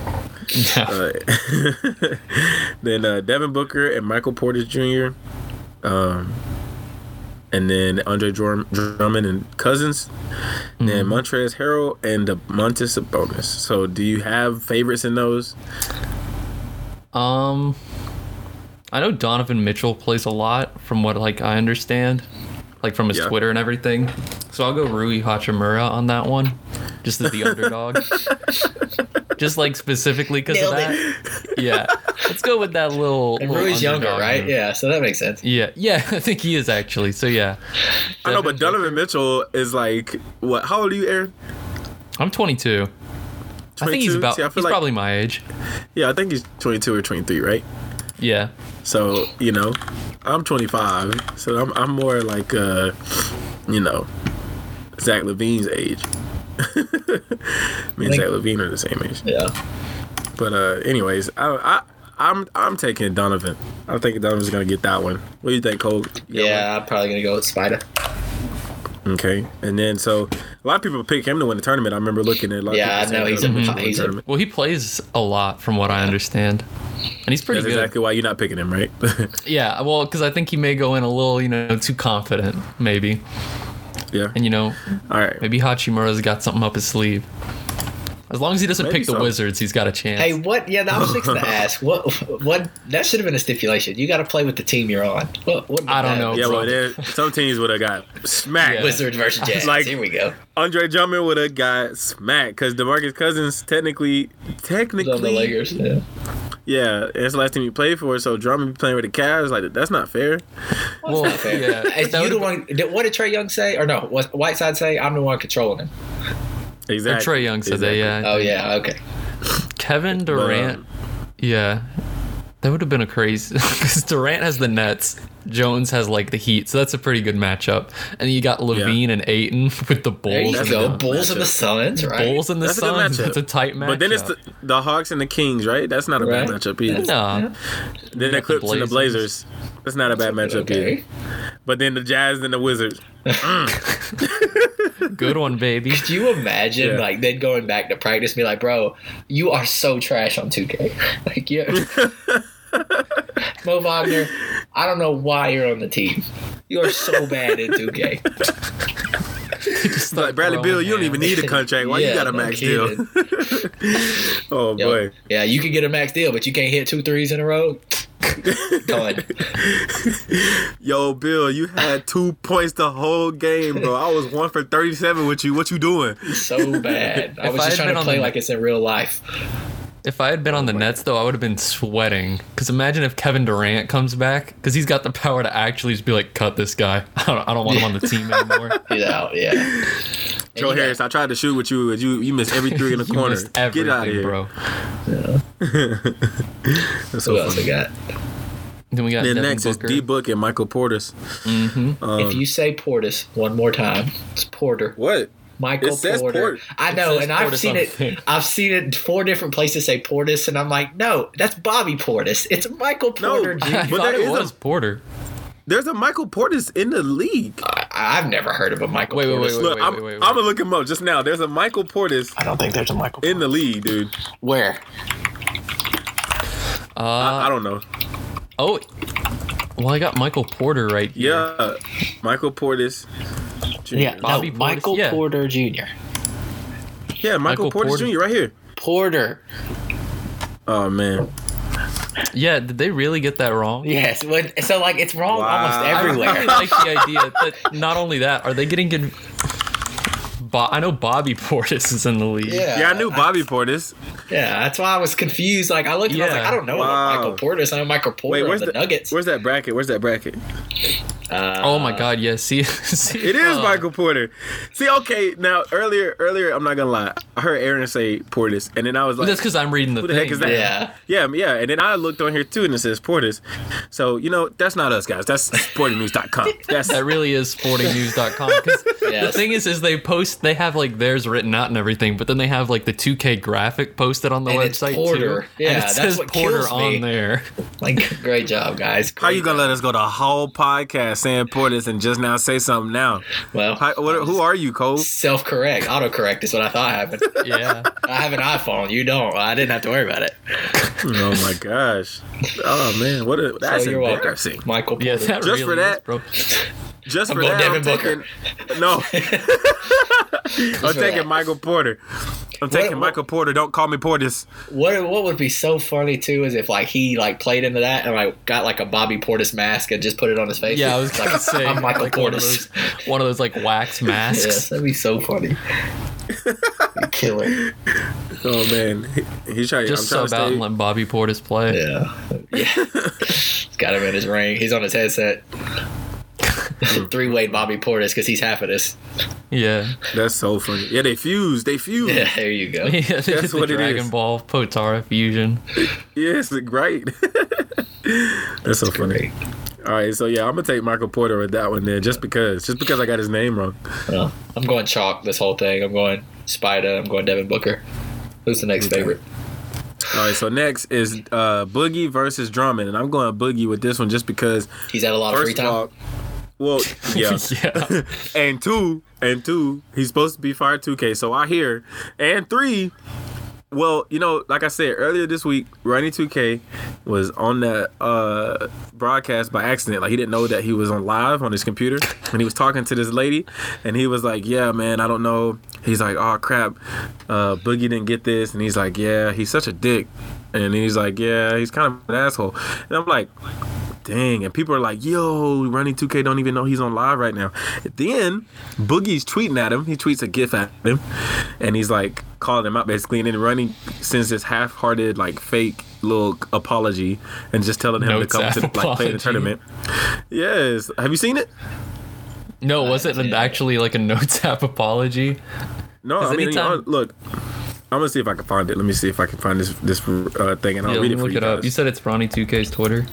Speaker 2: yeah.
Speaker 1: Uh, then uh, Devin Booker and Michael Porter Jr. Um, and then Andre Drum- Drummond and Cousins. Then Montrezl Harrell and the Montes Sabonis. So, do you have favorites in those?
Speaker 2: Um, I know Donovan Mitchell plays a lot, from what like I understand, like from his
Speaker 1: Yeah.
Speaker 2: Twitter and everything. So I'll go Rui Hachimura on that one, just as the underdog. just like specifically because of
Speaker 3: Nailed
Speaker 2: that. Yeah, let's go with that little.
Speaker 3: And
Speaker 2: little
Speaker 3: Rui's younger,
Speaker 2: underdog
Speaker 3: right?
Speaker 2: move.
Speaker 3: Yeah, so that makes sense.
Speaker 2: Yeah, yeah, I think he is actually. So yeah,
Speaker 1: I know, but
Speaker 2: Devin
Speaker 1: Donovan Mitchell is like, what? How old are you, Aaron?
Speaker 2: I'm 22. I think he's about.
Speaker 1: See,
Speaker 2: he's
Speaker 1: like-
Speaker 2: probably my age.
Speaker 1: Yeah, I think he's 22 or 23, right?
Speaker 2: Yeah.
Speaker 1: So, you know, I'm 25. So I'm, I'm more like, uh, you know, Zach LaVine's age. Me and
Speaker 3: Think-
Speaker 1: Zach LaVine are the same age.
Speaker 3: Yeah.
Speaker 1: But uh, anyways, I, I I'm I'm taking Donovan. I think Donovan's gonna get that one. What do you think, Cole? You got
Speaker 3: Yeah, I'm probably gonna go with Spider.
Speaker 1: Okay. And then so a lot of people pick him to win the tournament. I remember looking at a lot of
Speaker 3: Yeah,
Speaker 1: people
Speaker 3: I know, he's a-
Speaker 1: Donovan should
Speaker 3: he's
Speaker 1: the tournament.
Speaker 2: Well, he plays a lot, from what I understand, and he's pretty
Speaker 1: That's
Speaker 2: good.
Speaker 1: exactly why you're not picking him, right?
Speaker 2: Yeah, well, because I think he may go in a little, you know, too confident, maybe.
Speaker 1: Yeah.
Speaker 2: And you know,
Speaker 1: All right.
Speaker 2: maybe Hachimura's got something up his sleeve. As long as he doesn't
Speaker 1: Maybe
Speaker 2: pick the. Wizards, he's got a chance.
Speaker 3: Hey, what? Yeah, I was fixing to ask. What? What? That should have been a stipulation. You got to play with the team you're on. What? what
Speaker 2: I don't know.
Speaker 1: Yeah, well, there, some teams would have got smacked.
Speaker 2: Yeah.
Speaker 3: Wizards versus Jazz.
Speaker 1: Like-
Speaker 3: Here we go.
Speaker 1: Andre Drummond would have got smacked because Demarcus Cousins technically, technically,
Speaker 3: On the
Speaker 1: technically,
Speaker 3: Lakers. Yeah.
Speaker 1: yeah, it's the last team he played for. So Drummond playing with the Cavs, like that's not fair.
Speaker 2: well,
Speaker 3: Not fair.
Speaker 2: yeah.
Speaker 3: You the one. did- What did Trae Young say? Or no? What Whiteside say? I'm the one controlling him.
Speaker 1: Exactly.
Speaker 2: Trae Young said that, yeah.
Speaker 3: Oh yeah. Okay.
Speaker 2: Kevin Durant,
Speaker 1: um,
Speaker 2: yeah. That would have been a crazy because Durant has the Nets, Jones has like the Heat, so that's a pretty good matchup. And you got LaVine and Ayton with the Bulls.
Speaker 3: There you
Speaker 2: Bulls.
Speaker 1: That's
Speaker 3: go. Bulls and the. Suns. Right.
Speaker 2: Bulls and the
Speaker 1: That's a good
Speaker 2: Suns.
Speaker 1: matchup.
Speaker 2: It's a tight matchup.
Speaker 1: But then it's the, the Hawks and the Kings, right? That's not a bad matchup either.
Speaker 2: no.
Speaker 1: Then the
Speaker 2: got the
Speaker 1: Clips and the
Speaker 2: Blazers.
Speaker 1: Blazers. That's not a bad matchup
Speaker 3: Okay.
Speaker 1: either. But then the Jazz and the Wizards.
Speaker 2: Good one, baby.
Speaker 3: Could you imagine
Speaker 1: Yeah.
Speaker 3: like then going back to practice, be like, bro, you are so trash on 2K. like you Mo Wagner, I don't know why you're on the team. You are so bad in 2K.
Speaker 2: Just
Speaker 1: Like Bradley
Speaker 2: throwing
Speaker 1: Beal, you don't even need a contract. Why you got a
Speaker 3: no
Speaker 1: max deal? oh
Speaker 3: Yo,
Speaker 1: boy.
Speaker 3: Yeah, you can get a max deal, but you can't hit two threes in a row. Done.
Speaker 1: Yo, Beal, you had two points the whole game, bro. I was one for thirty-seven with you. What you doing?
Speaker 3: So bad. I
Speaker 2: If
Speaker 3: was
Speaker 2: I
Speaker 3: just trying to play
Speaker 2: the-
Speaker 3: like it's in real life.
Speaker 2: If I had been on the Nets, though, I would have been sweating. Because imagine if Kevin Durant comes back, because he's got the power to actually just be like, cut this guy. I don't, I don't want him on the team anymore.
Speaker 3: He's out, yeah. And
Speaker 1: Joe
Speaker 3: you got-
Speaker 1: Harris, I tried to shoot with you, and you you missed every three in the
Speaker 2: You
Speaker 1: corner.
Speaker 2: missed
Speaker 1: Get out of here,
Speaker 2: bro.
Speaker 1: That's so
Speaker 3: Who else we
Speaker 1: funny.
Speaker 3: got?
Speaker 2: Then we got
Speaker 1: Then
Speaker 2: Devin
Speaker 1: next
Speaker 2: Booker.
Speaker 1: is D Book and Michael Portis.
Speaker 2: mm-hmm.
Speaker 1: Um,
Speaker 3: if you say Portis one more time, it's Porter.
Speaker 1: what?
Speaker 3: Michael
Speaker 1: It says
Speaker 3: Porter.
Speaker 1: Port-
Speaker 3: I
Speaker 2: it
Speaker 3: know,
Speaker 2: says
Speaker 3: and I've
Speaker 2: Portis
Speaker 3: seen it.
Speaker 2: thing.
Speaker 3: I've seen it four different places say Portis, and I'm like, no, that's Bobby Portis. It's Michael
Speaker 1: No,
Speaker 3: Porter
Speaker 1: but
Speaker 3: Jr.
Speaker 2: I
Speaker 1: there
Speaker 2: thought it
Speaker 1: is a-
Speaker 2: Porter.
Speaker 1: There's a Michael Portis in the league.
Speaker 3: I, I've never heard of a Michael
Speaker 2: Wait, wait,
Speaker 3: Portis.
Speaker 2: wait, wait.
Speaker 1: Look, I'm,
Speaker 2: wait, wait.
Speaker 1: I'm gonna look him up just now. There's a Michael Portis
Speaker 3: I don't think there's a Michael.
Speaker 1: in the league, dude.
Speaker 3: Where?
Speaker 2: Uh,
Speaker 1: I, I don't know.
Speaker 2: oh, well, I got Michael Porter right here.
Speaker 1: Yeah, Michael Portis. Jr.
Speaker 3: Yeah,
Speaker 2: Bobby
Speaker 3: no,
Speaker 2: Portis?
Speaker 3: Michael
Speaker 2: Yeah.
Speaker 3: Porter Jr.
Speaker 1: yeah, Michael,
Speaker 2: Michael Porter.
Speaker 1: Jr. right here.
Speaker 3: Porter.
Speaker 1: Oh man,
Speaker 2: Yeah, did they really get that wrong?
Speaker 3: Yes. When, so like it's wrong
Speaker 1: Wow.
Speaker 3: almost everywhere.
Speaker 2: I really like the idea that not only that, are they getting good? Bo- I know Bobby Portis is in the league.
Speaker 3: Yeah.
Speaker 1: yeah, I knew Bobby Portis.
Speaker 3: Yeah, that's why I was confused. Like I looked, and I was
Speaker 2: Yeah.
Speaker 3: like, I don't know
Speaker 1: Wow.
Speaker 3: about Michael Portis. I know Michael Porter
Speaker 1: Wait,
Speaker 3: of
Speaker 1: where's
Speaker 3: the,
Speaker 1: the
Speaker 3: Nuggets.
Speaker 1: Where's that bracket? Where's that bracket?
Speaker 3: Uh,
Speaker 2: Oh my God! Yeah. See, see
Speaker 1: It is
Speaker 2: uh,
Speaker 1: Michael Porter. See, okay, now earlier, earlier, I'm not gonna lie. I heard Aaron say Portis, and then I was like,
Speaker 2: That's because I'm reading the,
Speaker 1: Who the
Speaker 2: thing.
Speaker 1: heck is that?
Speaker 3: Yeah.
Speaker 1: Yeah, yeah, and then I looked on here too, and it says Portis. So you know, that's not us guys. That's sportingnews.com. That's
Speaker 2: That really is sportingnews.com. Because the thing is, is they post, they have like theirs written out and everything, but then they have like the 2K graphic posted on the
Speaker 3: And it's
Speaker 2: website
Speaker 3: Porter.
Speaker 2: too.
Speaker 3: Yeah,
Speaker 2: and it
Speaker 3: that's
Speaker 2: says
Speaker 3: what
Speaker 2: Porter
Speaker 3: kills
Speaker 2: on there.
Speaker 3: Like great job, guys.
Speaker 1: how
Speaker 3: Great
Speaker 1: you gonna
Speaker 3: job.
Speaker 1: let us go the whole podcast saying Portis and just now say something now?
Speaker 3: Well,
Speaker 1: How, what, who are you, Cole?
Speaker 3: self correct, auto correct is what I thought happened.
Speaker 2: Yeah.
Speaker 3: I have an iPhone. You don't. I didn't have to worry about it.
Speaker 1: Oh my gosh! Oh man, what a that's
Speaker 3: so you're welcome,
Speaker 1: embarrassing.
Speaker 3: Michael Porter.
Speaker 2: Yeah, that
Speaker 1: Just
Speaker 2: really
Speaker 1: for that,
Speaker 2: is, bro.
Speaker 1: Just
Speaker 3: I'm
Speaker 1: for
Speaker 3: going
Speaker 1: that,
Speaker 3: Devin
Speaker 1: I'm
Speaker 3: Booker.
Speaker 1: taking no. I'm taking
Speaker 3: that.
Speaker 1: Michael Porter. I'm taking
Speaker 3: what-
Speaker 1: Michael Porter. Don't call me Portis.
Speaker 3: What what would be so funny too is if like he like played into that and like got like a Bobby Portis mask and just put it on his face.
Speaker 2: Yeah, I was gonna
Speaker 3: like,
Speaker 2: say
Speaker 3: I'm Michael
Speaker 2: like one of
Speaker 3: Portis.
Speaker 2: those, one of those like wax masks.
Speaker 3: Yes, that'd be so funny. Killer.
Speaker 1: Oh man, he, he's trying.
Speaker 2: Just
Speaker 1: I'm trying
Speaker 2: sub
Speaker 1: to
Speaker 2: out and let Bobby Portis play.
Speaker 3: Yeah. Yeah. he's got him in his ring. He's on his headset. Three way Bobby Portis because he's half of this.
Speaker 2: Yeah.
Speaker 1: That's so funny. Yeah, they fused. They fused.
Speaker 3: Yeah, there you go.
Speaker 2: Yeah,
Speaker 1: That's
Speaker 2: the
Speaker 1: what it is.
Speaker 2: Dragon
Speaker 1: is.
Speaker 2: Ball Potara fusion.
Speaker 1: Yes, great. That's so funny. All right, so yeah, I'm gonna take Michael Porter with that one there, just because, just because I got his name wrong.
Speaker 3: Well, I'm going chalk this whole thing. I'm going Spider. I'm going Devin Booker. Who's the next
Speaker 1: Okay.
Speaker 3: favorite?
Speaker 1: All right, so next is uh, Boogie versus Drummond, and I'm going Boogie with this one just because.
Speaker 3: He's had a lot of free
Speaker 1: First
Speaker 3: time.
Speaker 1: all, well, yeah,
Speaker 2: yeah.
Speaker 1: and two, and two, he's supposed to be fired 2K, so I hear, and three. Well, you know, like I said earlier this week, Ronnie 2K was on that uh, broadcast by accident. Like he didn't know that he was on live on his computer, and he was talking to this lady, and he was like, "Yeah, man, I don't know." He's like, "Oh crap, uh, Boogie didn't get this," and he's like, "Yeah, he's such a dick," and he's like, "Yeah, he's kind of an asshole," and I'm like. Dang, and people are like, yo, Ronnie 2K don't even know he's on live right now. Then Boogie's tweeting at him. He tweets a gif at him, and he's like calling him out basically. And then Ronnie sends this half-hearted, like fake little apology, and just telling him
Speaker 2: Notes
Speaker 1: to come to like play the tournament. Yes, have you seen it?
Speaker 2: No, was it actually like a notes app apology?
Speaker 1: No, I mean,
Speaker 2: anytime-
Speaker 1: uh, look, I'm gonna see if I can find it. Let me see if I can find this this uh, thing, and I'll
Speaker 2: yeah,
Speaker 1: read it
Speaker 2: me
Speaker 1: for
Speaker 2: look
Speaker 1: you
Speaker 2: it up.
Speaker 1: guys.
Speaker 2: You said it's Ronnie 2K's Twitter.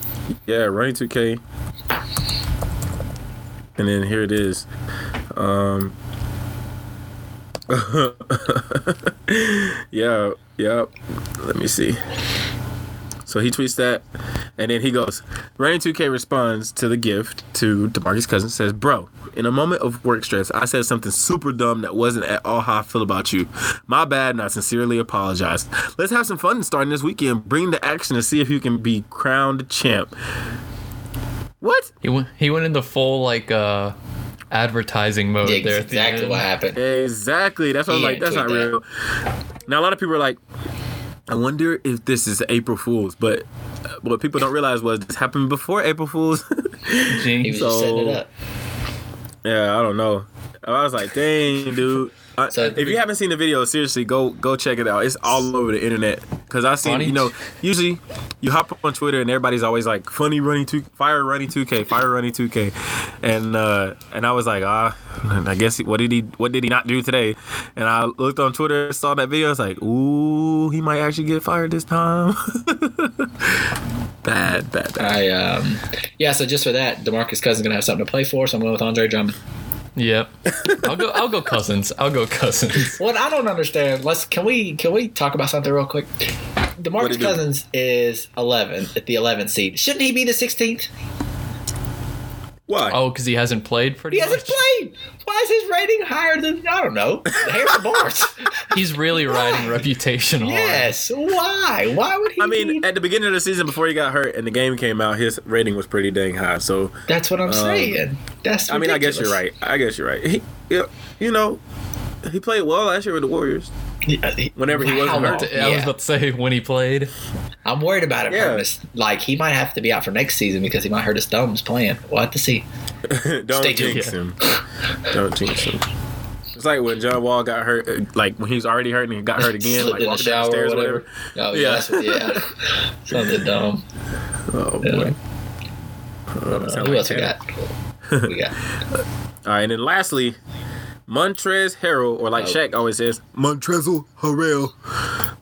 Speaker 1: Yeah, Ronnie2K. And then here it is. Um Yeah, yeah. Let me see. So he tweets that, and then he goes. Ronnie 2K responds to the gift to DeMarcus Cousins. Says, "Bro, in a moment of work stress, I said something super dumb that wasn't at all how I feel about you. My bad, and I sincerely apologize. Let's have some fun starting this weekend. Bring the action to see if you can be crowned champ." What?
Speaker 2: He went he went into full like uh advertising mode
Speaker 3: Yeah,
Speaker 2: there. at the
Speaker 3: exactly what happened.
Speaker 1: Exactly. That's what I'm like. That's not
Speaker 3: that.
Speaker 1: real. Now a lot of people are like, I wonder if this is April Fool's, but uh, what people don't realize was this happened before April Fool's.
Speaker 3: He was just setting it
Speaker 1: So-
Speaker 3: up.
Speaker 1: yeah, I don't know. I was like, dang, dude. I,
Speaker 3: So-
Speaker 1: if you haven't seen the video, seriously, go go check it out. It's all over the internet. Cause I seen,
Speaker 2: Funny.
Speaker 1: you know, usually you hop on Twitter and everybody's always like, funny running two, fire Ronnie two K, fire Ronnie two K, and uh, and I was like, ah, I guess he- what did he what did he not do today? And I looked on Twitter, saw that video. I was like, ooh, he might actually get fired this time. bad, bad, bad.
Speaker 3: I um, yeah. So just for that, Demarcus Cousins gonna have something to play for. So I'm going with Andre Drummond.
Speaker 2: Yep. I'll go. I'll go Cousins. I'll go Cousins.
Speaker 3: What I don't understand. Let's can we can we talk about something real quick?
Speaker 1: What'd
Speaker 3: Demarcus
Speaker 1: he do?
Speaker 3: Cousins is 11 at the 11th seed. Shouldn't he be the 16th?
Speaker 1: Why?
Speaker 2: Oh, because he hasn't played pretty
Speaker 3: He hasn't played. Why is his rating higher than I don't know Harrison Barnes?
Speaker 2: He's really riding reputation hard.
Speaker 3: yes. Why? Why would he?
Speaker 1: I mean,
Speaker 3: be-
Speaker 1: at the beginning of the season, before he got hurt and the game came out, his rating was pretty dang high. So,
Speaker 3: that's what I'm um, saying. That's.
Speaker 1: I mean, I guess you're right. I guess you're right. He, you know, he played well last year with the Warriors.
Speaker 3: Yeah,
Speaker 1: Whenever he wasn't hurt.
Speaker 3: long?
Speaker 2: I was about to say when he played.
Speaker 3: I'm worried about him
Speaker 1: Yeah.
Speaker 3: his. Like he might have to be out for next season because he might hurt his thumbs playing. We'll have to see.
Speaker 1: Don't
Speaker 3: Stay tuned.
Speaker 1: jinx him. Don't jinx him. It's like when John Wall got hurt, uh, like when he was already hurt and he got hurt again, like
Speaker 3: in the
Speaker 1: walking down
Speaker 3: shower
Speaker 1: the
Speaker 3: or
Speaker 1: stairs or
Speaker 3: whatever.
Speaker 1: whatever.
Speaker 3: Oh
Speaker 1: Yeah.
Speaker 3: yeah, that's what, yeah. Something dumb.
Speaker 1: Oh boy.
Speaker 3: Yeah.
Speaker 1: Uh, sound
Speaker 3: Who
Speaker 1: like
Speaker 3: else we got? we got.
Speaker 1: All right, and then lastly, Montrez Harrell, or like
Speaker 3: Oh.
Speaker 1: Shaq always says, Montrezl Harrell,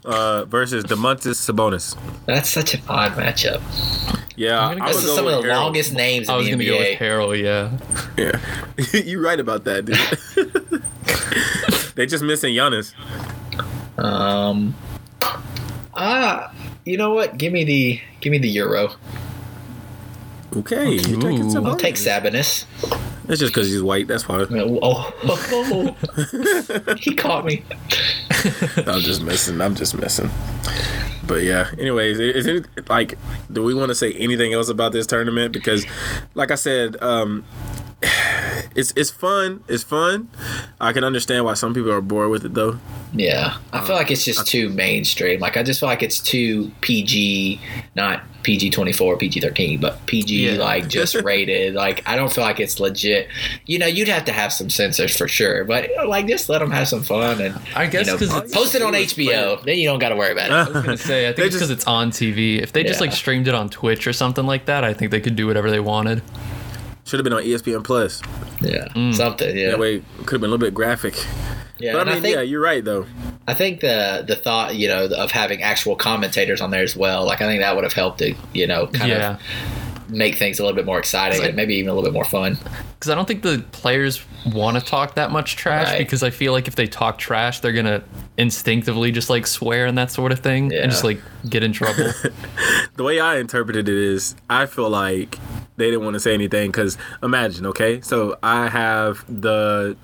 Speaker 1: uh, versus Domantas Sabonis.
Speaker 3: That's such an odd matchup.
Speaker 1: Yeah,
Speaker 2: I'm
Speaker 1: I'm
Speaker 2: gonna
Speaker 1: gonna
Speaker 3: This is some of the
Speaker 1: Harrell.
Speaker 3: longest names in
Speaker 2: I was
Speaker 3: the
Speaker 2: gonna
Speaker 3: NBA.
Speaker 2: go with Harrell. Yeah.
Speaker 1: Yeah, you're right about that, dude. they just missing Giannis.
Speaker 3: Um. Ah, you know what? Give me the give me the euro.
Speaker 1: Okay, you taking
Speaker 2: Ooh.
Speaker 3: I'll take Sabonis.
Speaker 1: It's just because he's white. That's why.
Speaker 3: Oh, oh, oh. he caught me.
Speaker 1: I'm just messing. I'm just messing. But yeah. Anyways, is it like? Do we want to say anything else about this tournament? Because, like I said, um, it's it's fun. It's fun. I can understand why some people are bored with it though.
Speaker 3: Yeah, I feel like it's just um, too mainstream. Like I just feel like it's too PG, not PG twenty four, PG thirteen, but PG
Speaker 2: Yeah.
Speaker 3: like just rated. Like I don't feel like it's legit. You know, you'd have to have some censors for sure, but like just let them have some fun and
Speaker 2: I guess
Speaker 3: you know,
Speaker 2: 'cause it's-
Speaker 3: post it on
Speaker 1: All you have to do is
Speaker 3: HBO. Then you don't got to worry about it.
Speaker 2: I was gonna say. I
Speaker 1: They
Speaker 2: think it's
Speaker 1: just-
Speaker 2: because it's on TV. If they just like streamed it on Twitch or something like that, I think they could do whatever they wanted.
Speaker 1: Should have been on ESPN Plus.
Speaker 3: Yeah,
Speaker 2: Mm.
Speaker 3: something. Yeah,
Speaker 1: That way, could have been a little bit graphic.
Speaker 3: yeah.
Speaker 1: But I mean,
Speaker 3: think,
Speaker 1: yeah, you're right though.
Speaker 3: I think the the thought, you know, of having actual commentators on there as well, like I think that would have helped to, you know, kind
Speaker 2: yeah.
Speaker 3: of make things a little bit more exciting
Speaker 2: like-
Speaker 3: and maybe even a little bit more fun.
Speaker 2: Because I don't think the players want to talk that much trash
Speaker 3: Right.
Speaker 2: because I feel like if they talk trash, they're gonna instinctively just like swear and that sort of thing
Speaker 3: Yeah.
Speaker 2: and just like get in trouble.
Speaker 1: The way I interpreted it is, I feel like they didn't want to say anything because imagine, okay, so I have the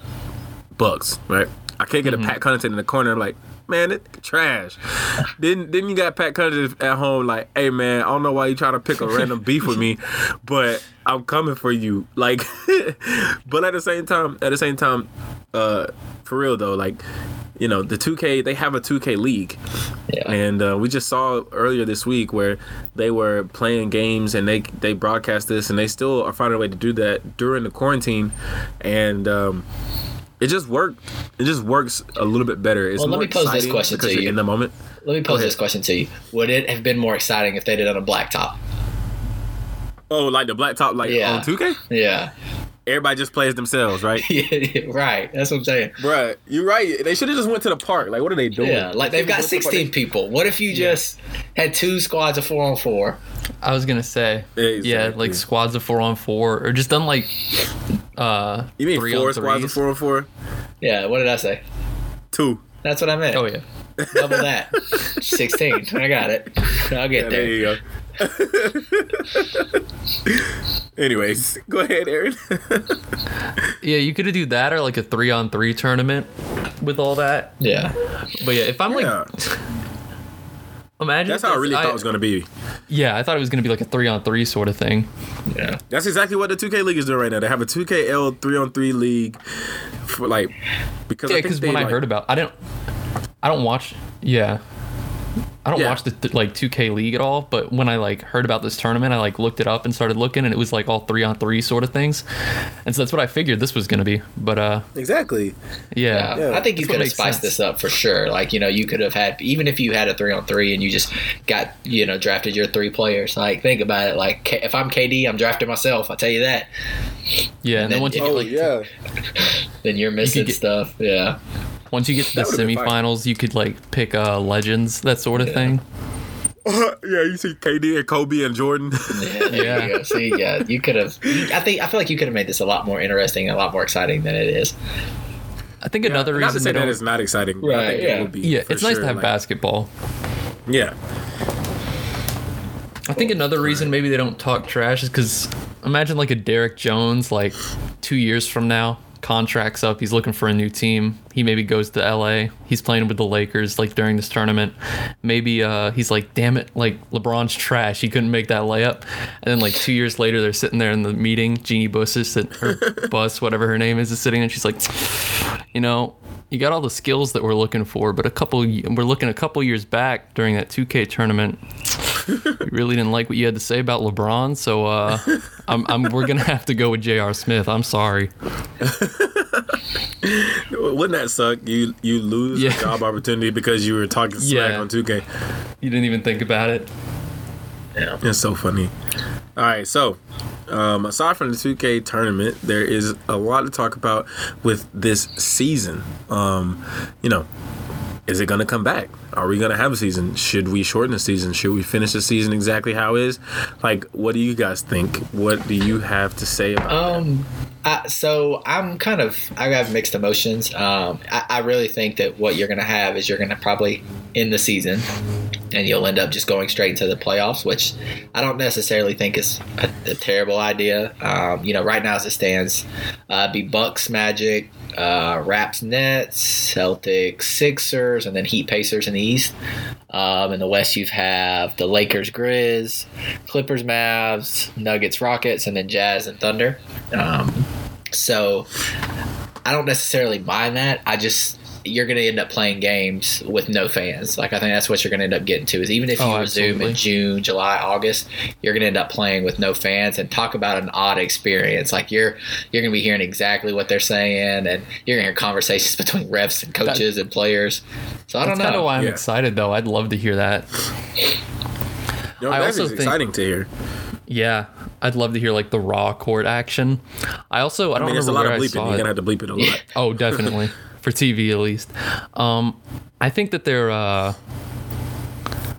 Speaker 1: Bucks, right? I can't get a mm-hmm. Pat Connaughton in the corner. I'm like, man, it trash. then then you got Pat Connaughton at home, like, hey man, I don't know why you trying to pick a random beef with me, but I'm coming for you. Like, but at the same time, at the same time, uh, for real though, like, you know, the 2K they have a 2K league.
Speaker 3: Yeah.
Speaker 1: And uh, we just saw earlier this week where they were playing games and they they broadcast this and they still are finding a way to do that during the quarantine, and um, it just worked. It just works a little bit better. It's
Speaker 3: Well, let me pose this question to
Speaker 1: you're in the moment.
Speaker 3: Let me pose this question to you: Would it have been more exciting if they did it on a blacktop?
Speaker 1: Oh, like the black top, like
Speaker 3: Yeah.
Speaker 1: on 2K.
Speaker 3: Yeah,
Speaker 1: Everybody just plays themselves, right?
Speaker 3: Yeah, right. That's what I'm saying.
Speaker 1: Bruh, you're right. They should have just went to the park. Like, what are they doing?
Speaker 3: Yeah, like they've got
Speaker 1: They should've
Speaker 3: 16 people. What if you just had two squads of four on four?
Speaker 2: I was gonna say, yeah,
Speaker 1: Exactly.
Speaker 2: like squads of four on four, or just done like uh
Speaker 1: You mean
Speaker 2: three
Speaker 1: four
Speaker 2: on
Speaker 1: squads of four on four?
Speaker 3: Yeah, what did I say?
Speaker 1: Two.
Speaker 3: That's what I meant.
Speaker 2: Oh yeah,
Speaker 3: Double that. 16. I got it. I'll get
Speaker 1: Yeah, there
Speaker 3: there.
Speaker 1: you go. Anyways, go ahead, Aaron.
Speaker 2: yeah. You could do that or like a three on three tournament with all that.
Speaker 3: Yeah.
Speaker 2: But yeah, if I'm
Speaker 1: yeah,
Speaker 2: like, imagine
Speaker 1: that's
Speaker 2: if
Speaker 1: how I really
Speaker 2: I-
Speaker 1: thought it was gonna be.
Speaker 2: Yeah, I thought it was gonna be like a three on three sort of thing.
Speaker 3: Yeah.
Speaker 1: That's exactly what the 2K league is doing right now. They have a 2KL three on three league for like because
Speaker 2: Yeah,
Speaker 1: I think
Speaker 2: because
Speaker 1: they,
Speaker 2: when I heard about, I didn't, I don't watch. Yeah, I don't
Speaker 1: Yeah.
Speaker 2: watch the th- like 2K League at all, but when I like heard about this tournament, I like looked it up and started looking, and it was like all three on three sort of things, and so that's what I figured this was gonna be. But uh,
Speaker 1: Exactly.
Speaker 2: yeah,
Speaker 3: Yeah, I think you could have spiced
Speaker 2: sense.
Speaker 3: this up for sure. Like, you know, you could have had even if you had a three on three and you just got, you know, drafted your three players. Like, think about it. Like, K- if I'm KD, I'm drafting myself. I'll tell you that.
Speaker 2: yeah. And then
Speaker 3: then
Speaker 2: once you
Speaker 3: if-
Speaker 2: get
Speaker 1: Oh
Speaker 2: like
Speaker 1: yeah.
Speaker 3: Then you're missing
Speaker 2: get-
Speaker 3: stuff. Yeah.
Speaker 2: Once you get to the
Speaker 1: That would've been fine.
Speaker 2: semifinals, you could like pick uh legends that sort of
Speaker 3: Yeah.
Speaker 2: thing.
Speaker 1: yeah, you see KD and Kobe and Jordan.
Speaker 3: Yeah.
Speaker 2: Yeah.
Speaker 3: You. See, yeah, you could have. I think I feel like you could have made this a lot more interesting, and a lot more exciting than it is.
Speaker 2: I think another
Speaker 1: not to say
Speaker 2: they
Speaker 1: that
Speaker 2: don't.
Speaker 1: it's not exciting. but I
Speaker 3: Right,
Speaker 1: think
Speaker 3: yeah.
Speaker 1: it would be.
Speaker 2: yeah,
Speaker 1: for
Speaker 2: it's nice to have
Speaker 1: like-
Speaker 2: basketball.
Speaker 1: Yeah.
Speaker 2: I think another reason maybe they don't talk trash is because imagine like a Derrick Jones, like two years from now, contracts up, he's looking for a new team. He maybe goes to LA. He's playing with the Lakers like during this tournament. Maybe uh, he's like, damn it, like LeBron's trash. He couldn't make that layup. And then like two years later, they're sitting there in the meeting. Jeanie Buss is sit- or Bus, whatever her name is, is sitting, and she's like, you know. You got all the skills that we're looking for, but a couple we're looking a couple years back during that 2K tournament you really didn't like what you had to say about LeBron, so uh, I'm, I'm, we're gonna have to go with J.R. Smith. I'm sorry.
Speaker 1: Wouldn't that suck? You you lose
Speaker 2: Yeah.
Speaker 1: a job opportunity because you were talking smack
Speaker 2: Yeah.
Speaker 1: on 2K.
Speaker 2: You didn't even think about it.
Speaker 3: Yeah.
Speaker 1: It's so funny. All right, so um, aside from the 2K tournament, there is a lot to talk about with this season. Um, you know, is it going to come back? Are we going to have a season? Should we shorten the season? Should we finish the season exactly how it is? Like, what do you guys think? What do you have to say about
Speaker 3: Um, I, so I'm kind of I have mixed emotions. Um, I, I really think that what you're going to have is you're going to probably end the season, and you'll end up just going straight into the playoffs, which I don't necessarily think is a, a terrible idea. Um, you know, right now as it stands, uh, be Bucks, Magic, uh, Raps, Nets, Celtics, Sixers, and then Heat, Pacers in the East. Um, in the West, you have the Lakers, Grizz, Clippers, Mavs, Nuggets, Rockets, and then Jazz and Thunder. Um, so I don't necessarily mind that. I just you're going to end up playing games with no fans. Like I think that's what you're going to end up getting to. Is even if you
Speaker 2: Oh,
Speaker 3: resume in June, July, August, you're going to end up playing with no fans. And talk about an odd experience. Like you're you're going to be hearing exactly what they're saying, and you're going to hear conversations between refs and coaches and players. So I don't
Speaker 2: kind of
Speaker 3: know.
Speaker 2: why I'm
Speaker 1: Yeah.
Speaker 2: excited, though. I'd love to hear that.
Speaker 1: it? You
Speaker 2: I also
Speaker 1: is
Speaker 2: think-
Speaker 1: exciting to hear.
Speaker 2: Yeah, I'd love to hear like the raw court action. I also I
Speaker 1: I
Speaker 2: don't
Speaker 1: mean, there's a
Speaker 2: remember
Speaker 1: lot of
Speaker 2: where I
Speaker 1: bleeping.
Speaker 2: saw
Speaker 1: You're going to have to bleep it a lot.
Speaker 2: Oh, definitely. For TV at least. Um, I think that they're uh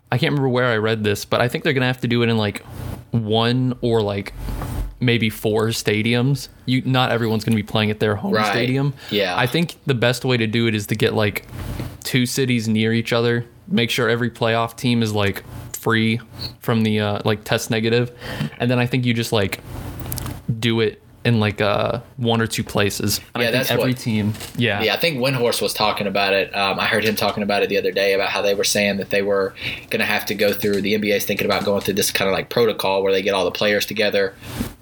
Speaker 2: I can't remember where I read this, but I think they're gonna have to do it in like one or like maybe four stadiums. You not everyone's gonna be playing at their home
Speaker 3: Right.
Speaker 2: stadium.
Speaker 3: Yeah.
Speaker 2: I think the best way to do it is to get like two cities near each other. Make sure every playoff team is like free from the uh, like test negative, and then I think you just like do it in like uh one or two places. And
Speaker 3: Yeah,
Speaker 2: I think
Speaker 3: that's
Speaker 2: every
Speaker 3: what-
Speaker 2: team. Yeah.
Speaker 3: Yeah, I think Windhorst was talking about it. Um, I heard him talking about it the other day about how they were saying that they were going to have to go through the NBA's thinking about going through this kind of like protocol where they get all the players together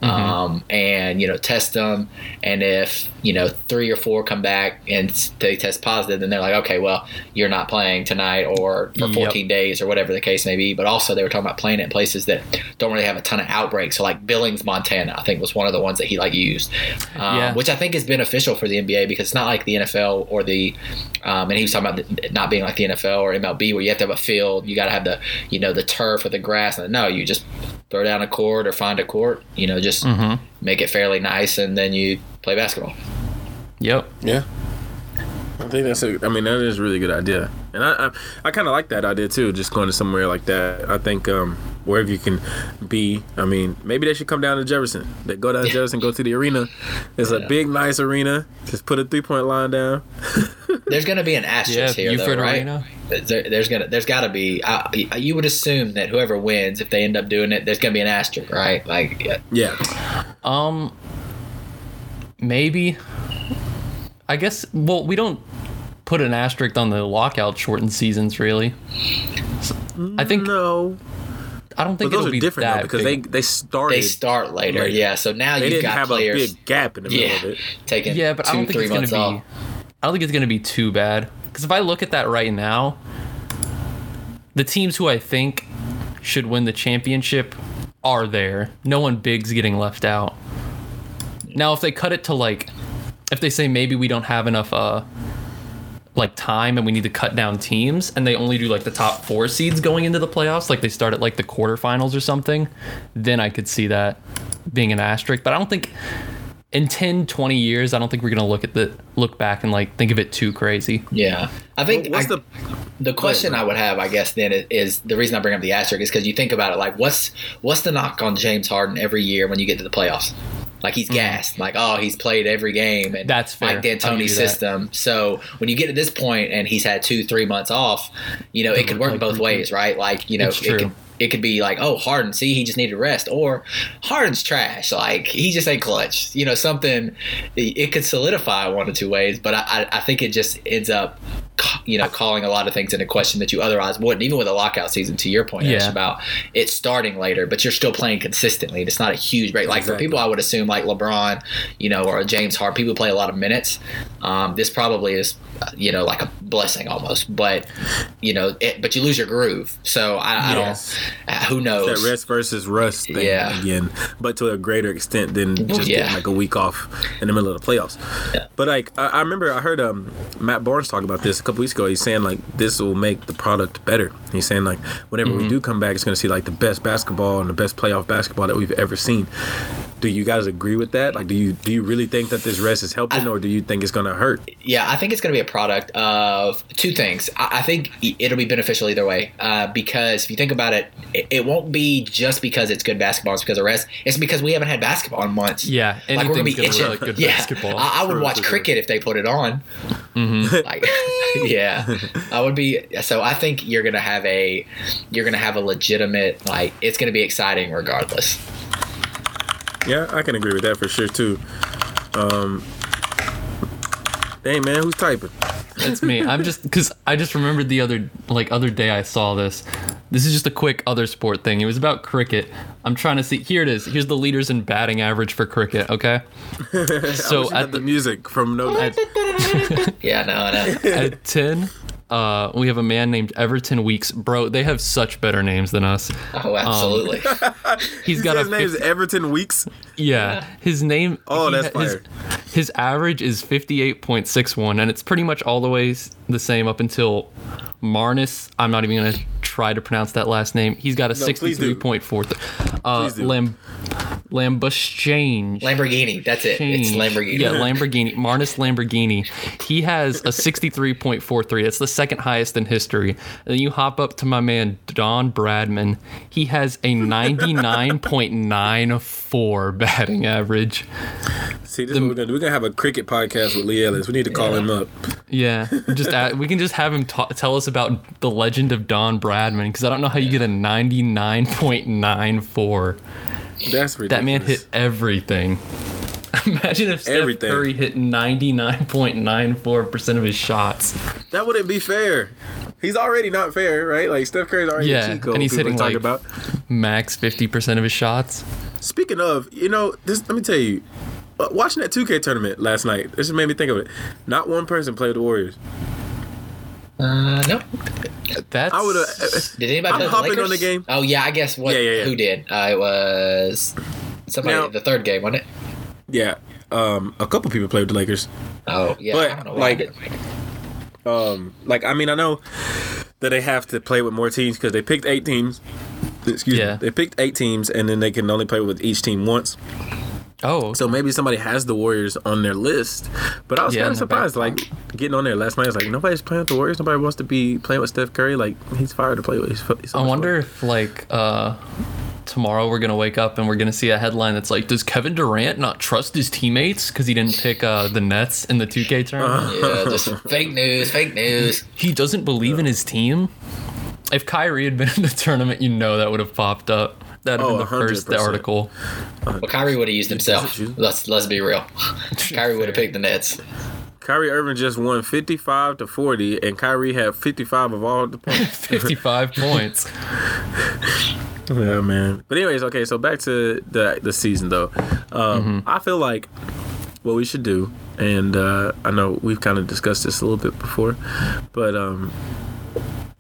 Speaker 3: um, and you know test them, and if you know three or four come back and they test positive, then they're like, okay, well you're not playing tonight or for
Speaker 2: Yep.
Speaker 3: 14 days or whatever the case may be. But also they were talking about playing it in places that don't really have a ton of outbreaks. So like Billings, Montana, I think was one of the ones that he like used, um,
Speaker 2: Yeah.
Speaker 3: which I think is beneficial for the NBA because it's not like the NFL or the, um, and he was talking about not being like the NFL or MLB where you have to have a field, you got to have the, you know, the turf or the grass. And no, you just throw down a court or find a court, you know, just
Speaker 2: Mm-hmm.
Speaker 3: make it fairly nice and then you play basketball.
Speaker 2: Yep.
Speaker 1: Yeah. I think that's a. I mean, that is a really good idea, and I I, I kind of like that idea too. Just going to somewhere like that. I think um, wherever you can be. I mean, maybe they should come down to Jefferson. They go down to Jefferson, go to the arena. It's a big, nice arena. Just put a three point line down.
Speaker 3: There's going to be an
Speaker 2: Yeah.
Speaker 3: asterisk here,
Speaker 2: Buford
Speaker 3: though, right?
Speaker 2: Arena.
Speaker 3: There, there's gonna, there's got to be. Uh, you would assume that whoever wins, if they end up doing it, there's gonna be an asterisk, right? Like, yeah,
Speaker 1: Yeah.
Speaker 2: Um, maybe. I guess. Well, we don't put an asterisk on the lockout shortened seasons, really. So, I think.
Speaker 1: No.
Speaker 2: I don't
Speaker 1: But
Speaker 2: think
Speaker 1: those
Speaker 2: it'll
Speaker 1: are
Speaker 2: be
Speaker 1: different
Speaker 2: that
Speaker 1: though because
Speaker 2: big.
Speaker 1: they they started.
Speaker 3: they start later.
Speaker 1: later.
Speaker 3: Yeah, so now
Speaker 1: they
Speaker 3: you've
Speaker 1: didn't
Speaker 3: got
Speaker 1: have
Speaker 3: players.
Speaker 1: a big gap in the middle
Speaker 3: yeah,
Speaker 1: of it.
Speaker 3: taking
Speaker 2: Yeah, but
Speaker 3: two,
Speaker 2: I don't think
Speaker 3: three
Speaker 2: it's gonna
Speaker 3: months
Speaker 2: be. I don't think it's gonna be too bad. Because if I look at that right now, the teams who I think should win the championship are there. No one big's getting left out. Now, if they cut it to like, if they say maybe we don't have enough uh like time and we need to cut down teams and they only do like the top four seeds going into the playoffs, like they start at like the quarterfinals or something, then I could see that being an asterisk. But I don't think in 10, 20 years, I don't think we're gonna look at the look back and like think of it too crazy.
Speaker 3: Yeah, I think
Speaker 1: What's
Speaker 3: I-
Speaker 1: the
Speaker 3: the question I would have, I guess, then is, is the reason I bring up the asterisk is because you think about it, like what's what's the knock on James Harden every year when you get to the playoffs? Like he's gassed, like oh he's played every game, and
Speaker 2: Mm-hmm. That's fair.
Speaker 3: Mike
Speaker 2: I'll give
Speaker 3: D'Antoni's
Speaker 2: that.
Speaker 3: system. So when you get to this point and he's had two three months off, you know it could work
Speaker 2: Like,
Speaker 3: both ways, right? Like you know
Speaker 2: It's
Speaker 3: it
Speaker 2: true.
Speaker 3: It could be like oh Harden, see he just needed rest, or Harden's trash, like he just ain't clutch. You know something it could solidify one or two ways, but I I, think it just ends up you know, calling a lot of things into question that you otherwise wouldn't, even with a lockout season. To your point, Ash, about it starting later, but you're still playing consistently. It's not a huge break. Like for people, I would assume like LeBron, you know, or James Harden, people play a lot of minutes. Um, this probably is, you know, like a blessing almost. But you know, it, but you lose your groove. So I, I
Speaker 1: Yes.
Speaker 3: don't. Uh, who knows?
Speaker 1: that rest versus rust thing
Speaker 3: Yeah.
Speaker 1: again, but to a greater extent than just
Speaker 3: Yeah.
Speaker 1: getting like a week off in the middle of the playoffs.
Speaker 3: Yeah.
Speaker 1: But like I, I remember I heard um Matt Barnes talk about this a couple weeks ago. He's saying like this will make the product better. He's saying like whenever
Speaker 3: Mm-hmm.
Speaker 1: we do come back, it's going to see like the best basketball and the best playoff basketball that we've ever seen. Do you guys agree with that? Like, do you do you really think that this rest is helping, or do you think it's going to hurt?
Speaker 3: Yeah, I think it's going to be a product of two things. I, I think it'll be beneficial either way uh, because if you think about it, it, it won't be just because it's good basketball. It's because of rest. It's because we haven't had basketball in months.
Speaker 2: Yeah,
Speaker 3: like we're gonna be
Speaker 2: gonna
Speaker 3: itching.
Speaker 2: look like good
Speaker 3: yeah,
Speaker 2: basketball.
Speaker 3: I, I would watch
Speaker 1: true, true.
Speaker 3: cricket if they put it on.
Speaker 2: Mm-hmm.
Speaker 3: Like, yeah, I would be. So I think you're gonna have a, you're gonna have a legitimate like. It's gonna be exciting regardless.
Speaker 1: Yeah, I can agree with that for sure too. Um, dang man, who's typing?
Speaker 2: It's me. I'm just because I just remembered the other like other day I saw this. This is just a quick other sport thing. It was about cricket. I'm trying to see. Here it is. Here's the leaders in batting average for cricket. Okay. So
Speaker 1: at
Speaker 2: at
Speaker 1: the
Speaker 2: the
Speaker 1: music from No
Speaker 2: at,
Speaker 3: Yeah, no, no.
Speaker 2: at ten, uh, we have a man named Everton Weekes. Bro, they have such better names than us.
Speaker 3: Oh, absolutely.
Speaker 2: He's got a
Speaker 1: His name's
Speaker 2: 50
Speaker 1: Everton Weekes.
Speaker 2: Yeah, his name.
Speaker 1: Oh,
Speaker 2: he
Speaker 1: that's
Speaker 2: ha- his, his average is fifty-eight point six one, and it's pretty much all the ways the same up until Marnus. I'm not even gonna try to pronounce that last name. He's got a
Speaker 1: please do.
Speaker 2: sixty-three point four. Uh,
Speaker 1: Please do.
Speaker 2: Lam, Lambuschange.
Speaker 3: Lamborghini. That's it. It's Lamborghini.
Speaker 2: Yeah, Lamborghini. Marnus Lamborghini. He has a 63.43. That's the second highest in history. And then you hop up to my man Don Bradman. He has a 99.94 batting average.
Speaker 1: See, this is what we're gonna do. We're gonna have a cricket podcast with Lee Ellis. We need to call him up.
Speaker 2: Yeah, just add, we can just have him ta- tell us about the legend of Don Bradman because I don't know how you get a 99.94.
Speaker 1: That's ridiculous.
Speaker 2: That man hit everything. Imagine if Steph
Speaker 1: Everything.
Speaker 2: Curry hit 99.94% of his shots.
Speaker 1: That wouldn't be fair. He's already not fair, right? Like Steph Curry's already
Speaker 2: Yeah,
Speaker 1: a cheat code.
Speaker 2: and he's hitting, like-
Speaker 1: about.
Speaker 2: Max 50% of his shots.
Speaker 1: Speaking of, you know, this. Let me tell you. uh, Watching that 2K tournament last night, this just made me think of it. Not one person played the Warriors.
Speaker 3: Uh, no.
Speaker 2: That's
Speaker 1: I would have.
Speaker 3: Did anybody
Speaker 1: I'm
Speaker 3: play
Speaker 1: hopping
Speaker 3: the Lakers?
Speaker 1: on the game.
Speaker 3: Oh yeah, I guess what?
Speaker 1: Yeah, yeah, yeah.
Speaker 3: Who did? Uh, it was somebody.
Speaker 1: Now-
Speaker 3: the third game, wasn't it?
Speaker 1: Yeah, um, a couple people played with the Lakers.
Speaker 3: Oh yeah.
Speaker 1: But,
Speaker 3: I don't know
Speaker 1: like,
Speaker 3: didn't.
Speaker 1: Um, like I mean, I know that they have to play with more teams because they picked eight teams. Excuse
Speaker 2: Yeah.
Speaker 1: me. They picked eight teams, and then they can only play with each team once.
Speaker 2: Oh,
Speaker 1: So maybe somebody has the Warriors on their list. But I was
Speaker 2: Yeah,
Speaker 1: kind of surprised, like getting on there last night. It's like nobody's playing with the Warriors. Nobody wants to be playing with Steph Curry. Like he's fired to play with. He's, he's so
Speaker 2: I
Speaker 1: much
Speaker 2: wonder if like uh tomorrow we're gonna wake up and we're gonna see a headline that's like, does Kevin Durant not trust his teammates because he didn't pick uh, the Nets in the 2K tournament?
Speaker 3: Yeah, just fake news. Fake news.
Speaker 2: He doesn't believe in his team. If Kyrie had been in the tournament, you know that would have popped up. That'd have
Speaker 1: Oh,
Speaker 2: been the first
Speaker 1: 100%.
Speaker 2: article.
Speaker 3: Well, Kyrie would have used himself. Let's let's be real. Kyrie would have picked the Nets.
Speaker 1: Kyrie Irving just won 55 to 40, and Kyrie had 55 of all the points.
Speaker 2: 55 points.
Speaker 1: Yeah, man. But anyways, okay. So back to the the season though. Um, I feel like what we should do, and uh, I know we've kind of discussed this a little bit before, but um,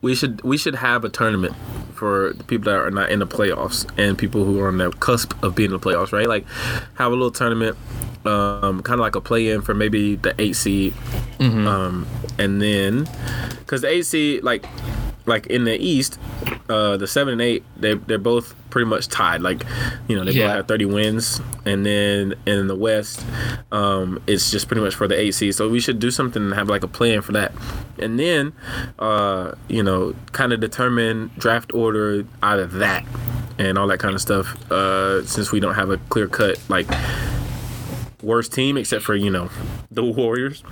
Speaker 1: we should we should have a tournament for the people that are not in the playoffs and people who are on the cusp of being in the playoffs, right? Like have a little tournament, um, kind of like a play-in for maybe the eight seed, um, and then because the eight seed, like like in the East, uh, the seven and eight, they they're both pretty much tied. Like, you know, they
Speaker 2: Yeah.
Speaker 1: both have thirty wins, and then in the West, um, it's just pretty much for the eight seed. So we should do something and have like a plan for that, and then, uh, you know, kind of determine draft order out of that, and all that kind of stuff. Uh, since we don't have a clear cut like worst team except for you know the Warriors.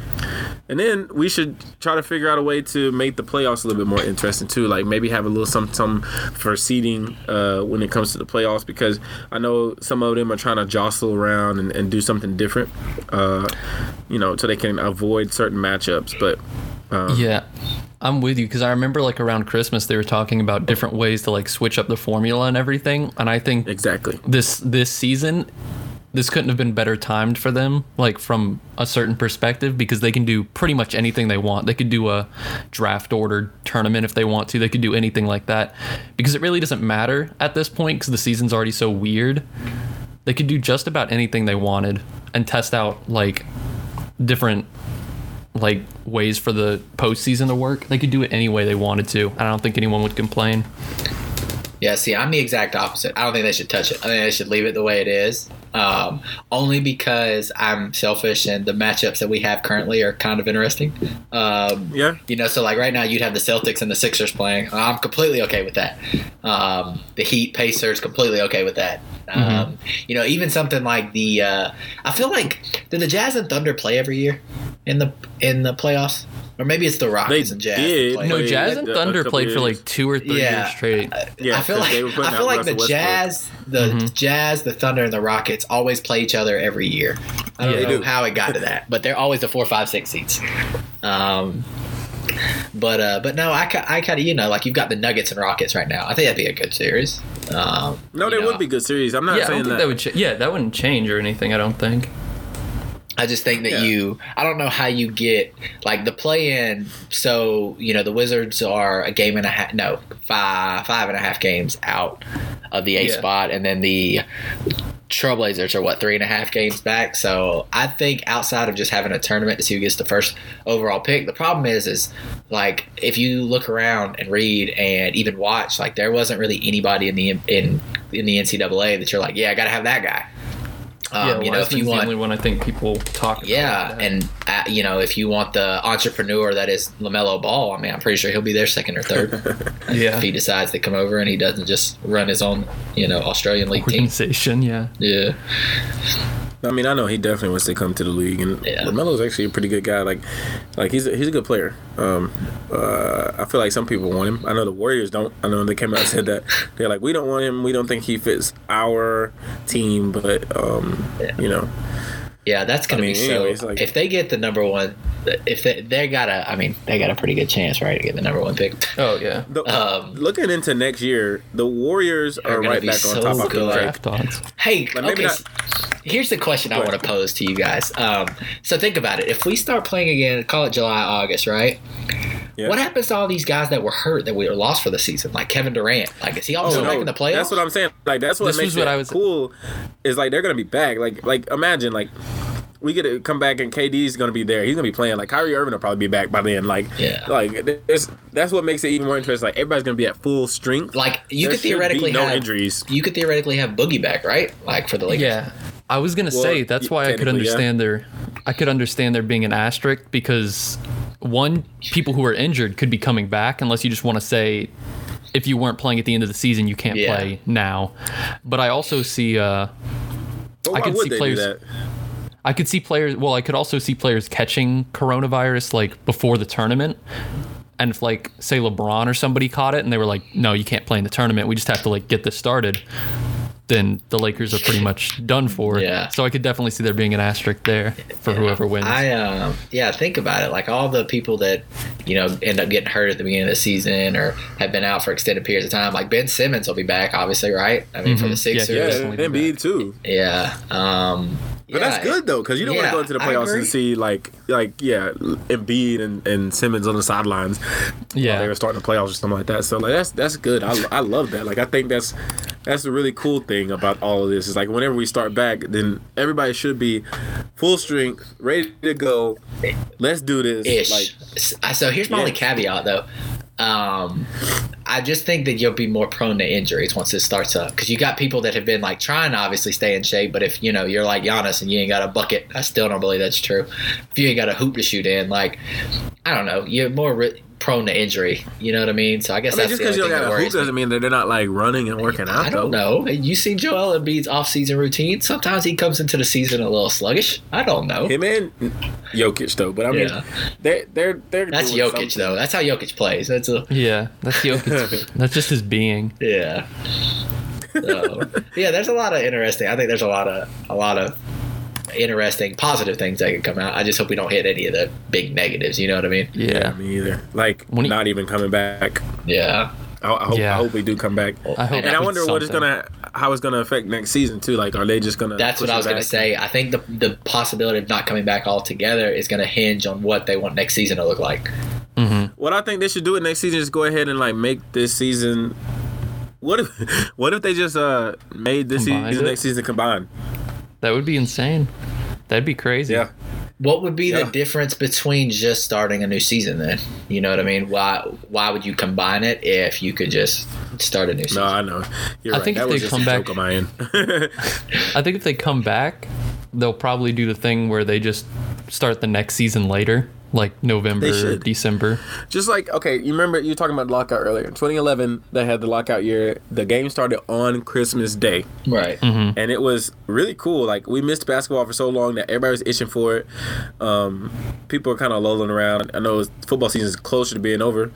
Speaker 1: And then we should try to figure out a way to make the playoffs a little bit more interesting too. Like maybe have a little some some for seeding uh, when it comes to the playoffs because I know some of them are trying to jostle around and, and do something different, uh, you know, so they can avoid certain matchups. But
Speaker 2: Yeah, I'm with you because I remember like around Christmas they were talking about different ways to like switch up the formula and everything, and I think
Speaker 1: exactly,
Speaker 2: this this season this couldn't have been better timed for them like from a certain perspective because they can do pretty much anything they want. They could do a draft ordered tournament if they want to. They could do anything like that. Because it really doesn't matter at this point because the season's already so weird. They could do just about anything they wanted and test out like different like ways for the postseason to work. They could do it any way they wanted to. I don't think anyone would complain.
Speaker 3: Yeah, see, I'm the exact opposite. I don't think they should touch it. I think they should leave it the way it is. Um, only because I'm selfish and the matchups that we have currently are kind of interesting. Um,
Speaker 1: yeah.
Speaker 3: you know, so like right now you'd have the Celtics and the Sixers playing. I'm completely okay with that. Um, the Heat, Pacers, completely okay with that. Um, you know, even something like the uh, I feel like did the Jazz and Thunder play every year in the in the playoffs, or maybe it's the Rockets and Jazz. that
Speaker 1: did.
Speaker 3: play.
Speaker 2: no
Speaker 1: Played
Speaker 2: jazz and thunder
Speaker 1: couple
Speaker 2: played for like two or three
Speaker 3: Yeah.
Speaker 2: years straight
Speaker 1: Yeah,
Speaker 3: I feel
Speaker 1: 'cause
Speaker 3: like
Speaker 1: they were
Speaker 3: I feel like the
Speaker 1: Russell Westbrook.
Speaker 3: Jazz, the Jazz, the Thunder, and the Rockets always play each other every year. I don't
Speaker 2: Yeah.
Speaker 3: know
Speaker 2: They
Speaker 1: do.
Speaker 3: how it got to that, but they're always the four, five, six seeds. Um, but uh, but no, I, I kind of you know like you've got the Nuggets and Rockets right now. I think that'd be a good series. Um,
Speaker 1: No, they
Speaker 3: know,
Speaker 1: would be good series. I'm not
Speaker 2: yeah, I don't
Speaker 1: saying
Speaker 2: think
Speaker 1: that.
Speaker 2: that would. Ch- yeah, that wouldn't change or anything. I don't think.
Speaker 3: I just think that
Speaker 1: Yeah.
Speaker 3: you, I don't know how you get like the play in. So you know the Wizards are a game and a half, no, five five and a half games out of the eighth
Speaker 2: Yeah.
Speaker 3: spot, and then the Trailblazers are what three and a half games back. So I think outside of just having a tournament to see who gets the first overall pick, the problem is is like if you look around and read and even watch, like there wasn't really anybody in the in in the NCAA that you're like, yeah, I got to have that guy. Um,
Speaker 2: yeah,
Speaker 3: you know, if you want
Speaker 2: the only one I think people talk. About
Speaker 3: yeah,
Speaker 2: like
Speaker 3: and uh, you know, if you want the entrepreneur that is LaMelo Ball, I mean, I'm pretty sure he'll be there second or third.
Speaker 2: yeah,
Speaker 3: if he decides to come over and he doesn't just run his own, you know, Australian league team.
Speaker 2: organization. Yeah,
Speaker 3: Yeah,
Speaker 1: I mean, I know he definitely wants to come to the league, and
Speaker 3: Yeah.
Speaker 1: LaMelo's actually a pretty good guy. Like, like he's a, he's a good player. Um, uh, I feel like some people want him. I know the Warriors don't. I know they came out and said that they're like, we don't want him. We don't think he fits our team. But um,
Speaker 3: Yeah.
Speaker 1: you know,
Speaker 3: yeah, that's gonna
Speaker 1: I mean,
Speaker 3: be so.
Speaker 1: like-
Speaker 3: if they get the number one, if they they got a, I mean, they got a pretty good chance, right, to get the number one pick.
Speaker 2: Oh yeah.
Speaker 1: the,
Speaker 3: Um,
Speaker 1: looking into next year, the Warriors
Speaker 3: They're
Speaker 1: are right back
Speaker 3: so
Speaker 1: on top. I feel
Speaker 3: good.
Speaker 1: like.
Speaker 2: Draft odds.
Speaker 3: Hey,
Speaker 1: Like, maybe
Speaker 3: okay.
Speaker 1: not-
Speaker 3: s- Here's the question I want to pose to you guys. Um, so think about it. If we start playing again, call it July, August, right?
Speaker 1: Yeah.
Speaker 3: What happens to all these guys that were hurt that we were lost for the season, like Kevin Durant? Like, is he also back in the playoffs?
Speaker 1: Oh, That's what I'm saying. Like that's what
Speaker 2: This
Speaker 1: makes
Speaker 2: was what
Speaker 1: it
Speaker 2: I was-
Speaker 1: cool. Is like they're gonna be back. Like like imagine like we get to come back and KD's gonna be there. He's gonna be playing. Like Kyrie Irving will probably be back by then. Like
Speaker 3: Yeah.
Speaker 1: like it's, that's what makes it even more interesting. Like everybody's gonna be at full strength.
Speaker 3: like you
Speaker 1: There
Speaker 3: could
Speaker 1: should be
Speaker 3: theoretically
Speaker 1: no
Speaker 3: have
Speaker 1: injuries.
Speaker 3: You could theoretically have Boogie back, right? Like for the Lakers.
Speaker 2: Yeah, I was gonna
Speaker 1: Well,
Speaker 2: say that's why I could
Speaker 1: technically, yeah.
Speaker 2: understand there. I could understand there being an asterisk because one, people who are injured could be coming back unless you just want to say if you weren't playing at the end of the season, you can't
Speaker 3: Yeah.
Speaker 2: play now. But I also see. Uh,
Speaker 1: But
Speaker 2: I
Speaker 1: why
Speaker 2: could
Speaker 1: would
Speaker 2: see
Speaker 1: they
Speaker 2: players-
Speaker 1: do that?
Speaker 2: I could see players. Well, I could also see players catching coronavirus like before the tournament. And if like say LeBron or somebody caught it and they were like, "No, you can't play in the tournament. We just have to like get this started." Then the Lakers are pretty much done for.
Speaker 3: Yeah.
Speaker 2: So I could definitely see there being an asterisk there for whoever wins.
Speaker 3: I um yeah, think about it. Like all the people that you know end up getting hurt at the beginning of the season or have been out for extended periods of time. Like Ben Simmons will be back, obviously, right? I mean, for the.
Speaker 2: Yeah,
Speaker 3: Sixers,
Speaker 1: Yeah,
Speaker 2: definitely be
Speaker 1: Embiid too.
Speaker 3: Yeah. Um,
Speaker 1: But that's good though, because you don't
Speaker 3: yeah,
Speaker 1: want to go into the playoffs and see like like yeah, Embiid and, and Simmons on the sidelines.
Speaker 2: Yeah.
Speaker 1: while they were starting the playoffs or something like that. So like that's that's good. I, I love that. Like I think that's that's the really cool thing about all of this is like whenever we start back, then everybody should be full strength, ready to go. Let's do this.
Speaker 3: ish.
Speaker 1: Like
Speaker 3: so here's my only caveat though. Um, I just think that you'll be more prone to injuries once this starts up because you got people that have been like trying to obviously stay in shape, but if you know you're like Giannis and you ain't got a bucket, I still don't believe that's true. If you ain't got a hoop to shoot in, like I don't know, you're more prone to injury. You know what I mean? So I guess
Speaker 1: I mean,
Speaker 3: that's
Speaker 1: just because you don't got a hoop doesn't mean that they're not like running and working out.
Speaker 3: I don't
Speaker 1: though.
Speaker 3: know. You see Joel Embiid's off-season routine. Sometimes he comes into the season a little sluggish. I don't know.
Speaker 1: Him and Jokic though, but I mean,
Speaker 3: Yeah.
Speaker 1: they're they're they're
Speaker 3: That's
Speaker 1: doing
Speaker 3: Jokic
Speaker 1: something.
Speaker 3: though. That's how Jokic plays. That's a
Speaker 2: Yeah, that's Jokic. that's just his being.
Speaker 3: Yeah. So, yeah, there's a lot of interesting. I think there's a lot of a lot of interesting positive things that could come out. I just hope we don't hit any of the big negatives. You know what I mean?
Speaker 1: Yeah,
Speaker 2: Yeah.
Speaker 1: me either. Like
Speaker 2: When he-
Speaker 1: not even coming back.
Speaker 3: Yeah.
Speaker 1: I, I hope
Speaker 2: Yeah.
Speaker 1: I hope we do come back.
Speaker 2: I hope
Speaker 1: And I wonder what it's gonna how it's gonna affect next season too. Like, are they just gonna?
Speaker 3: That's what I was going to say. I think the the possibility of not coming back altogether is going to hinge on what they want next season to look like.
Speaker 2: hmm
Speaker 1: What I think they should do it next season is go ahead and like make this season. What if what if they just uh made this
Speaker 2: Combined
Speaker 1: season
Speaker 2: it?
Speaker 1: next season combined?
Speaker 2: That would be insane. That'd be crazy.
Speaker 1: Yeah.
Speaker 3: What would be
Speaker 1: Yeah.
Speaker 3: the difference between just starting a new season then? You know what I mean? Why why would you combine it if you could just start a new season?
Speaker 1: No, I know. You're
Speaker 2: I
Speaker 1: right.
Speaker 2: think
Speaker 1: that
Speaker 2: if
Speaker 1: was
Speaker 2: they come back-
Speaker 1: joke on my end.
Speaker 2: I think if they come back, they'll probably do the thing where they just start the next season later, like November,
Speaker 1: They.
Speaker 2: December.
Speaker 1: Just like okay, you remember you were talking about lockout earlier. In 2011, they had the lockout year. The game started on Christmas Day,
Speaker 3: right.
Speaker 2: Mm-hmm.
Speaker 1: and it was really cool. Like we missed basketball for so long that everybody was itching for it. Um, people were kind of lolling around. I know football season is closer to being over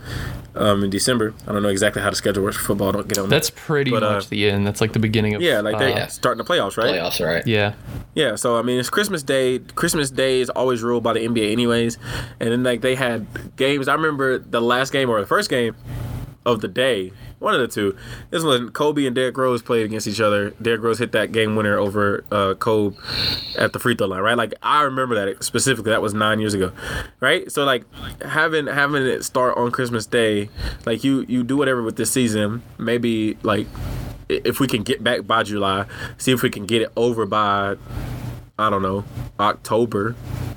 Speaker 1: um, in December. I don't know exactly how the schedule works for football. I don't get on.
Speaker 2: That's pretty
Speaker 1: But, uh,
Speaker 2: much the end. That's like the beginning of
Speaker 1: yeah, like they
Speaker 2: uh,
Speaker 1: starting the playoffs, right?
Speaker 3: Playoffs, right?
Speaker 2: yeah.
Speaker 1: Yeah, so I mean, it's Christmas Day. Christmas Day is always ruled by the NBA, anyways. And then like they had games. I remember the last game or the first game of the day, one of the two. This when Kobe and Derrick Rose played against each other. Derrick Rose hit that game winner over uh, Kobe at the free throw line, right? Like I remember that specifically. That was nine years ago, right? So like having having it start on Christmas Day, like you you do whatever with this season. Maybe like if we can get back by July, see if we can get it over by I don't know, October,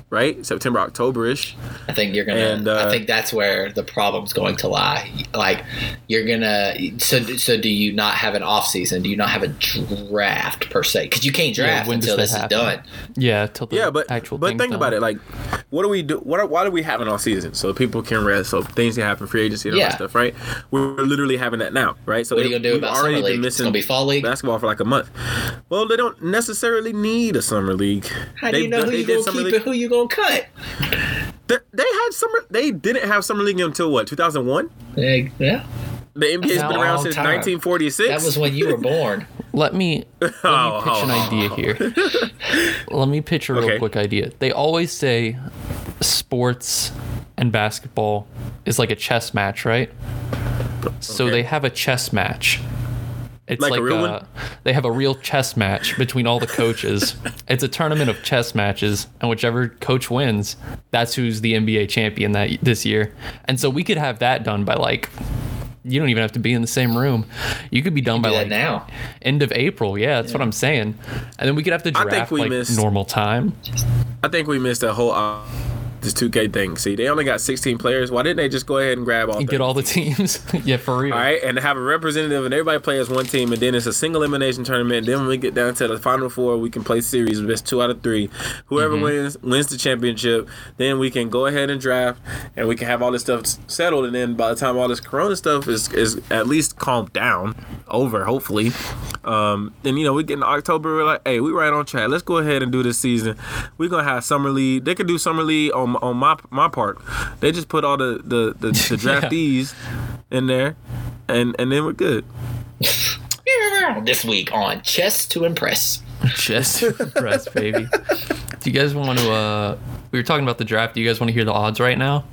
Speaker 1: right? September, October ish.
Speaker 3: I think you're gonna.
Speaker 1: And, uh,
Speaker 3: I think that's where the problem's going to lie. Like you're gonna. So so do you not have an off season? Do you not have a draft per se? Because you can't draft
Speaker 2: when does
Speaker 3: until this
Speaker 2: happen?
Speaker 3: is done.
Speaker 2: Yeah, till the
Speaker 1: Yeah, but
Speaker 2: actual
Speaker 1: but think
Speaker 2: done.
Speaker 1: about it. Like, what do we do? What are, why do we have an off season so people can rest, so things can happen, free agency and all that stuff, right? We're literally having that now, right? So
Speaker 3: What are you gonna do
Speaker 1: we've
Speaker 3: about summer league? It's gonna be fall league.
Speaker 1: basketball for like a month. Well, they don't necessarily need a summer league.
Speaker 3: How do
Speaker 1: They-
Speaker 3: you know who you
Speaker 1: did
Speaker 3: gonna keep
Speaker 1: league-
Speaker 3: and who you gonna cut?
Speaker 1: They, they had summer. They didn't have summer league until what? 2001.
Speaker 3: Eh, Yeah,
Speaker 1: The NBA's
Speaker 2: That's
Speaker 1: been around since
Speaker 3: time.
Speaker 1: 1946.
Speaker 3: that was when you were born.
Speaker 2: Let me let me
Speaker 1: Oh,
Speaker 2: pitch an
Speaker 1: oh,
Speaker 2: idea here. let me pitch a real
Speaker 1: Okay.
Speaker 2: quick idea. They always say sports and basketball is like a chess match, right? So
Speaker 1: Okay.
Speaker 2: they have a chess match. It's
Speaker 1: Like
Speaker 2: like,
Speaker 1: a
Speaker 2: uh,
Speaker 1: one?
Speaker 2: they have a real chess match between all the coaches. it's a tournament of chess matches, and whichever coach wins, that's who's the NBA champion that this year. And so we could have that done by like you don't even have to be in the same room. You could be done by like
Speaker 3: now.
Speaker 2: end of April. Yeah, that's what I'm saying. And then we could have to draft like
Speaker 1: missed-
Speaker 2: normal time.
Speaker 1: I think we missed that whole this 2K thing. See, they only got 16 players. Why didn't they just go ahead and grab all?
Speaker 2: and get all the teams. yeah, for real.
Speaker 1: All right, and have a representative, and everybody play as one team, and then it's a single elimination tournament. Then when we get down to the final four, we can play series, best two out of three. Whoever
Speaker 2: Mm-hmm.
Speaker 1: wins wins the championship. Then we can go ahead and draft, and we can have all this stuff settled. And then by the time all this Corona stuff is is at least calmed down, over hopefully, um, then you know we get in October. We're like, hey, we right on track. Let's go ahead and do this season. We're gonna have summer league. They could do summer league on on my my part. They just put all the the the, the draftees in there, and and then we're good.
Speaker 3: This week on Chess to Impress.
Speaker 2: Chess to Impress, baby. Do you guys want to? uh We were talking about the draft. Do you guys want to hear the odds right now?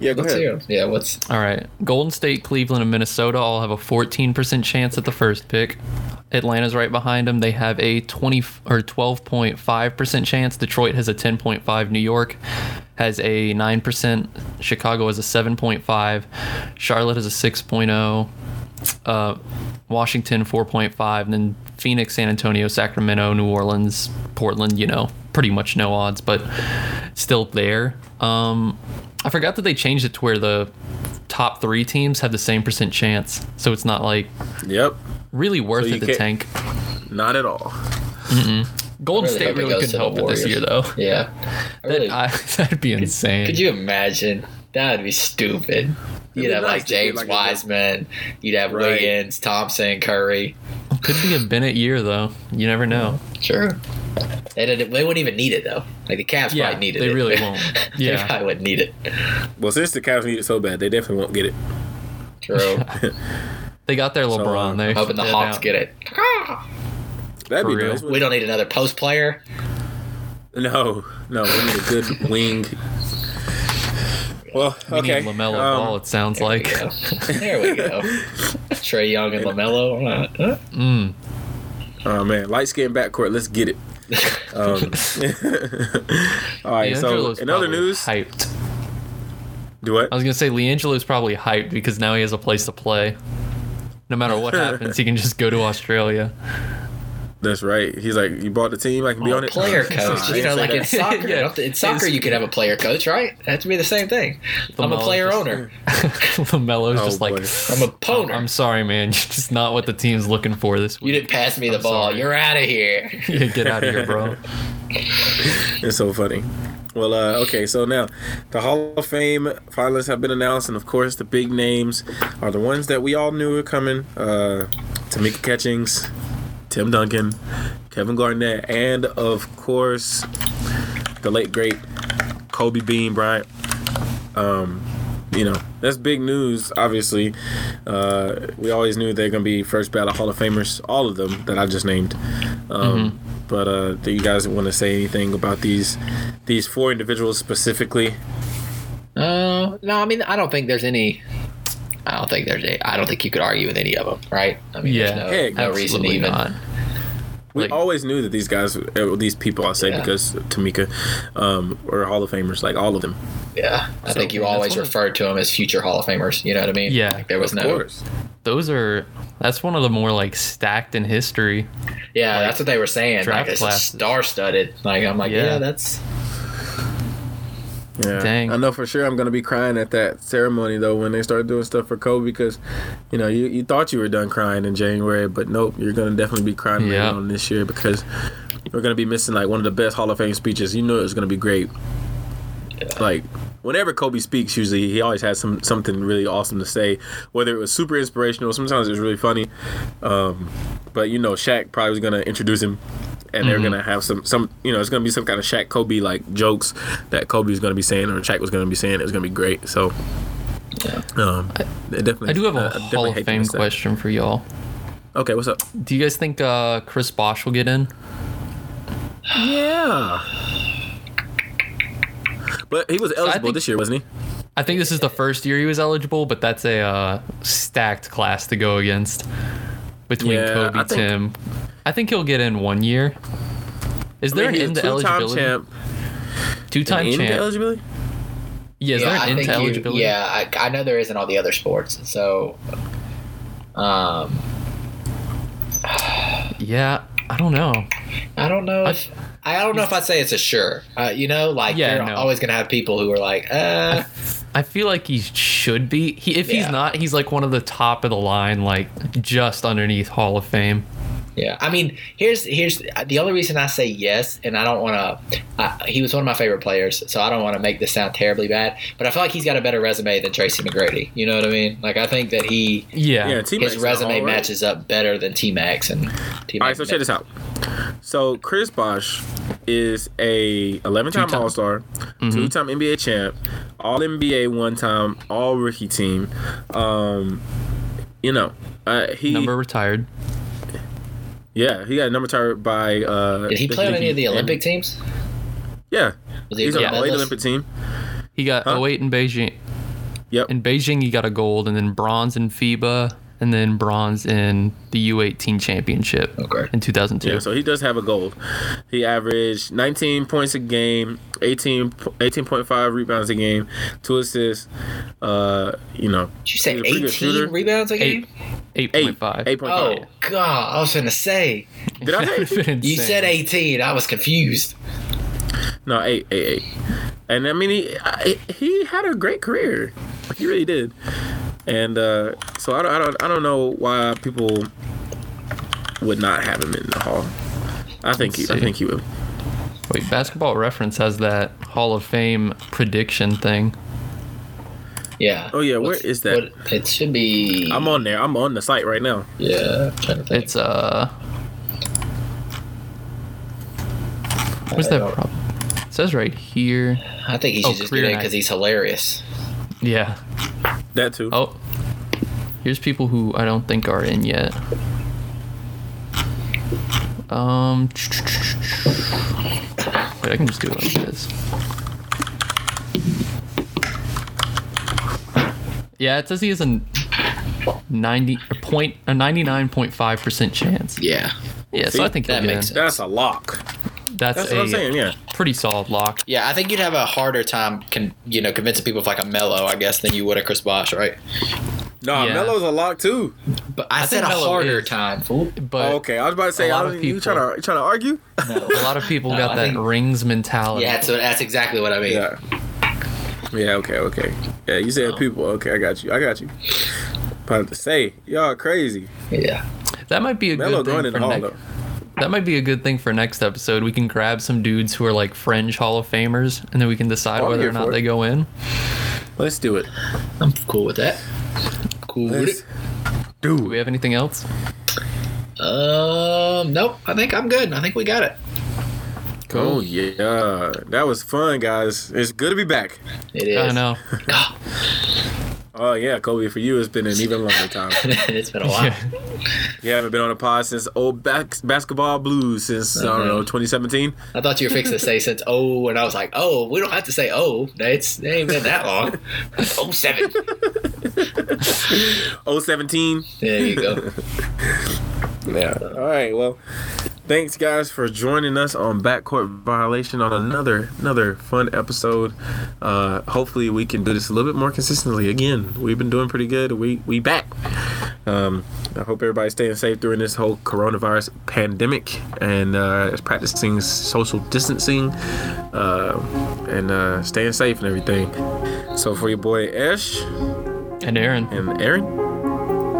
Speaker 1: Yeah, go
Speaker 3: Let's
Speaker 1: ahead.
Speaker 3: hear 'em. Yeah, what's
Speaker 2: All right. Golden State, Cleveland, and Minnesota all have a 14% chance at the first pick. Atlanta's right behind them. They have a 20 or 12.5% chance. Detroit has a 10.5. New York has a 9%. Chicago has a 7.5. Charlotte has a 6.0. Uh, Washington 4.5. And then Phoenix, San Antonio, Sacramento, New Orleans, Portland, you know, pretty much no odds, but still there. Um, I forgot that they changed it to where the top three teams have the same percent chance. So it's not like
Speaker 1: Yep.
Speaker 2: really worth
Speaker 1: you
Speaker 2: it to tank.
Speaker 1: Not at all.
Speaker 2: Golden
Speaker 3: really
Speaker 2: State really
Speaker 3: goes
Speaker 2: couldn't help it this year, though.
Speaker 3: yeah. I
Speaker 2: That,
Speaker 3: really,
Speaker 2: I, that'd be insane.
Speaker 3: could you imagine? That would be stupid. You'd have
Speaker 1: nice
Speaker 3: like James
Speaker 1: like
Speaker 3: Wiseman. You'd have
Speaker 1: Right.
Speaker 3: Wiggins, Thompson, Curry.
Speaker 2: Could be a Bennett year, though. You never know.
Speaker 3: Sure. They, didn't, they wouldn't even need it though. Like the Cavs
Speaker 2: Yeah,
Speaker 3: probably needed
Speaker 2: they
Speaker 3: it.
Speaker 2: really won't.
Speaker 3: they
Speaker 2: Yeah.
Speaker 3: probably wouldn't need it.
Speaker 1: Well, since the Cavs need it so bad, they definitely won't get it.
Speaker 3: True.
Speaker 2: They got their LeBron.
Speaker 1: uh,
Speaker 2: they
Speaker 3: Hoping the Hawks get it.
Speaker 1: That'd
Speaker 2: For
Speaker 1: be
Speaker 2: real.
Speaker 1: nice.
Speaker 3: We don't need another post player.
Speaker 1: No, no, we need a good wing. Well,
Speaker 2: We
Speaker 1: okay.
Speaker 2: need LaMelo
Speaker 1: um,
Speaker 2: Ball. It sounds
Speaker 3: There
Speaker 2: like.
Speaker 3: we go. There we go. Trae Young and LaMelo. Uh,
Speaker 2: Mm.
Speaker 1: Oh man, light skin backcourt. Let's get it. Um, all right. So in other news,
Speaker 2: hyped.
Speaker 1: do what?
Speaker 2: I was gonna say LiAngelo's probably hyped because now he has a place to play. No matter what happens, he can just go to Australia.
Speaker 1: That's right. He's like, you bought the team. I can be
Speaker 3: Oh,
Speaker 1: on it.
Speaker 3: player coach.
Speaker 1: I
Speaker 3: You know, like
Speaker 1: say
Speaker 3: in soccer.
Speaker 2: Yeah.
Speaker 3: In soccer, you could have a player coach, right? It has to be the same thing. I'm a player
Speaker 2: just-
Speaker 3: owner.
Speaker 2: LaMelo's
Speaker 1: Oh,
Speaker 2: just like,
Speaker 1: boy.
Speaker 3: I'm a poner.
Speaker 2: I'm sorry, man. You're just not what the team's looking for this week.
Speaker 3: you didn't pass me the
Speaker 2: I'm
Speaker 3: ball.
Speaker 2: sorry.
Speaker 3: You're out of here.
Speaker 2: Yeah, get out of here, bro.
Speaker 1: It's so funny. Well, uh, okay, so now the Hall of Fame finalists have been announced, and of course, the big names are the ones that we all knew were coming: uh, Tamika Catchings, Tim Duncan, Kevin Garnett, and of course, the late great Kobe Bean Bryant. Um, you know, that's big news. Obviously, uh, we always knew they're gonna be first ballot Hall of Famers, all of them that I just named. Um, But uh, do you guys want to say anything about these these four individuals specifically?
Speaker 3: Uh, no, I mean, I don't think there's any. I don't think there's. A, I don't think you could argue with any of them, right? I mean,
Speaker 2: Yeah,
Speaker 3: there's
Speaker 1: Heck,
Speaker 3: no, no reason to
Speaker 2: Absolutely
Speaker 3: even.
Speaker 2: not.
Speaker 1: We
Speaker 2: Like-
Speaker 1: always knew that these guys, uh, these people, I say
Speaker 3: Yeah.
Speaker 1: because Tamika, um, were Hall of Famers, like all of them.
Speaker 3: Yeah, I think you
Speaker 2: I mean, that's
Speaker 3: always
Speaker 2: one
Speaker 3: referred to them as future Hall of Famers. You know what I mean?
Speaker 2: Yeah,
Speaker 3: Like, there was
Speaker 1: of
Speaker 3: no.
Speaker 1: course.
Speaker 2: Those are that's one of the more like stacked in history.
Speaker 3: Yeah,
Speaker 2: like,
Speaker 3: that's what they were saying.
Speaker 2: draft
Speaker 3: Like it's
Speaker 2: classes.
Speaker 3: star studded. Like I'm like,
Speaker 2: Yeah.
Speaker 3: yeah, that's
Speaker 1: Yeah,
Speaker 2: Dang.
Speaker 1: I know for sure I'm gonna be crying at that ceremony though when they start doing stuff for Kobe because, you know, you, you thought you were done crying in January, but nope, you're gonna definitely be crying later on this year because we're gonna be missing like one of the best Hall of Fame speeches. You know it was gonna be great. Like whenever Kobe speaks, usually he always has some something really awesome to say. Whether it was super inspirational, sometimes it was really funny. Um, but you know, Shaq probably was gonna introduce him, and they're gonna have some some you know it's gonna be some kind of Shaq Kobe like jokes that Kobe's gonna be saying or Shaq was gonna be saying. It was gonna be great. So.
Speaker 3: Yeah.
Speaker 1: Um, it definitely.
Speaker 2: I do have
Speaker 1: uh,
Speaker 2: a
Speaker 1: definitely
Speaker 2: Hall of Fame question for y'all.
Speaker 1: Okay, what's up?
Speaker 2: Do you guys think uh, Chris Bosh will get in?
Speaker 1: Yeah. But he was eligible
Speaker 2: think-
Speaker 1: this year, wasn't he?
Speaker 2: I think this is the first year he was eligible, but that's a uh, stacked class to go against between
Speaker 1: Yeah,
Speaker 2: Kobe,
Speaker 1: I think-
Speaker 2: Tim. I think he'll get in one year. Is there
Speaker 1: I mean,
Speaker 2: an
Speaker 1: he's
Speaker 2: end to
Speaker 1: two-time
Speaker 2: eligibility?
Speaker 1: champ.
Speaker 2: Two-time
Speaker 1: An end
Speaker 2: champ.
Speaker 1: eligibility?
Speaker 2: yeah, is
Speaker 3: yeah,
Speaker 2: there an end
Speaker 3: think
Speaker 2: to
Speaker 3: you,
Speaker 2: eligibility?
Speaker 3: yeah, I, I know there is in all the other sports. So, um,
Speaker 2: Yeah, I don't know.
Speaker 3: I don't know
Speaker 2: I-
Speaker 3: if I don't know if I'd say it's a sure. Uh, you know, like
Speaker 2: Yeah,
Speaker 3: you're
Speaker 2: no.
Speaker 3: always gonna have people who are like, uh,
Speaker 2: I feel like he should be. He, if he's not, he's like one of the top of the line, like just underneath Hall of Fame.
Speaker 3: Yeah, I mean, here's here's the only reason I say yes, and I don't want to. He was one of my favorite players, so I don't want to make this sound terribly bad. But I feel like he's got a better resume than Tracy McGrady. You know what I mean? Like I think that he
Speaker 2: Yeah.
Speaker 1: Yeah, T-Mac's
Speaker 3: his resume
Speaker 1: right?
Speaker 3: matches up better than T Max and T
Speaker 1: All right,
Speaker 3: Max.
Speaker 1: so check this out. So Chris Bosh is a 11-time
Speaker 2: Two-time.
Speaker 1: All-Star, two-time NBA champ, All NBA one-time, All Rookie team. Um, you know, uh, he
Speaker 2: Number retired.
Speaker 1: Yeah he got number tired by. Uh,
Speaker 3: Did he play on any of the
Speaker 1: and-
Speaker 3: Olympic teams?
Speaker 1: Yeah,
Speaker 3: Was he
Speaker 1: he's
Speaker 3: a
Speaker 1: on
Speaker 3: gold
Speaker 1: the late? Olympic team.
Speaker 2: He got
Speaker 1: Huh?
Speaker 2: 08 in Beijing.
Speaker 1: Yep.
Speaker 2: In Beijing, he got a gold, and then bronze in FIBA, and then bronze in the U18 championship
Speaker 3: Okay.
Speaker 2: in 2002.
Speaker 1: Yeah, so he does have a gold. He averaged 19 points a game, 18 18.5 rebounds a game, two assists. Uh, you know,
Speaker 3: Did you say
Speaker 1: he's a pretty good
Speaker 3: 18 rebounds a game?
Speaker 1: Eight,
Speaker 2: 8.5.
Speaker 1: 8.5.
Speaker 3: Oh God, I was gonna say.
Speaker 1: Did I say?
Speaker 3: You said 18. I was confused.
Speaker 1: No, eight, eight, eight. And I mean, he I, he had a great career. He really did. And uh, so I don't, I don't, I don't know why people would not have him in the hall. I think he, I think he would.
Speaker 2: Wait, Basketball Reference has that Hall of Fame prediction thing.
Speaker 3: Yeah.
Speaker 1: Oh, yeah, where
Speaker 3: What's-
Speaker 1: is that?
Speaker 3: what- it should be.
Speaker 1: I'm on there. I'm on the site right now.
Speaker 3: Yeah. I'm trying to think.
Speaker 2: It's uh. Where's
Speaker 3: I
Speaker 2: that?
Speaker 3: don't-
Speaker 2: it says right here.
Speaker 3: I think he
Speaker 2: Oh,
Speaker 3: should just
Speaker 2: career
Speaker 3: get in because he's hilarious.
Speaker 2: Yeah.
Speaker 1: That too.
Speaker 2: Oh. Here's people who I don't think are in yet. Um. Wait, I can just do it like this. Yeah, it says he has a ninety a point a ninety nine point five percent chance.
Speaker 3: Yeah.
Speaker 2: Yeah, so I think
Speaker 3: that makes
Speaker 2: in.
Speaker 1: That's a lock.
Speaker 2: That's,
Speaker 1: That's
Speaker 2: a
Speaker 1: what I'm saying. Yeah.
Speaker 2: pretty solid lock.
Speaker 3: Yeah, I think you'd have a harder time, con- you know, convincing people of like a Melo, I guess, than you would a Chris Bosh, right?
Speaker 1: No,
Speaker 2: Yeah.
Speaker 1: Melo's a lock too.
Speaker 3: But I,
Speaker 2: I
Speaker 3: said a
Speaker 2: Melo
Speaker 3: harder
Speaker 2: is.
Speaker 3: time.
Speaker 2: But
Speaker 1: oh, okay, I was about to say,
Speaker 2: a lot
Speaker 1: I
Speaker 2: of
Speaker 1: don't- you
Speaker 2: people-
Speaker 1: trying to you trying to argue?
Speaker 2: No, a lot of people
Speaker 3: No,
Speaker 2: got
Speaker 3: I
Speaker 2: that
Speaker 3: think-
Speaker 2: rings mentality.
Speaker 3: Yeah, so that's exactly what I mean.
Speaker 1: Yeah. Yeah. Okay. Okay. Yeah. You said
Speaker 3: Oh.
Speaker 1: people. Okay. I got you. I got you. About to say, y'all crazy.
Speaker 3: Yeah.
Speaker 2: That might be a
Speaker 1: Melo
Speaker 2: good
Speaker 1: going
Speaker 2: thing
Speaker 1: in
Speaker 2: for
Speaker 1: the hall
Speaker 2: next.
Speaker 1: though.
Speaker 2: That might be a good thing for next episode. We can grab some dudes who are like fringe Hall of Famers, and then we can decide
Speaker 1: Oh, I'm
Speaker 2: whether or not
Speaker 1: it.
Speaker 2: they go in.
Speaker 1: Let's do it.
Speaker 3: I'm cool with that. Cool with
Speaker 1: Let's
Speaker 3: it.
Speaker 2: Do
Speaker 1: do
Speaker 2: we have anything else?
Speaker 3: Um, nope. I think I'm good. I think we got it.
Speaker 1: Oh yeah, that was fun, guys. It's good to be back.
Speaker 3: It is.
Speaker 2: I know.
Speaker 1: Oh yeah, Kobe, for you it's been an even longer time.
Speaker 3: it's been a while.
Speaker 2: Yeah.
Speaker 1: You haven't been on a pod since old back, basketball blues since I don't know uh-huh. 2017.
Speaker 3: I thought you were fixing to say since oh, and I was like, oh, we don't have to say oh. It's it ain't been that long. oh seven.
Speaker 1: 017.
Speaker 3: There you go.
Speaker 1: Yeah. All right. Well, thanks guys for joining us on Backcourt Violation on another another fun episode. Uh, hopefully we can do this a little bit more consistently. Again, we've been doing pretty good. We we back. Um, I hope everybody's staying safe during this whole coronavirus pandemic and uh, is practicing social distancing uh, and uh, staying safe and everything. So for your boy Esh
Speaker 2: And Aaron.
Speaker 1: and Aaron.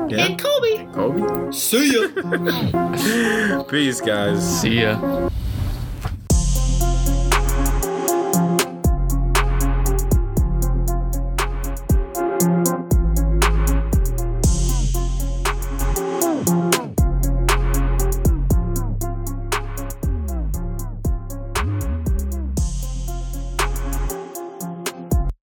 Speaker 1: Yeah.
Speaker 3: And Kobe.
Speaker 1: Kobe.
Speaker 3: See ya.
Speaker 1: Peace, guys.
Speaker 2: See ya.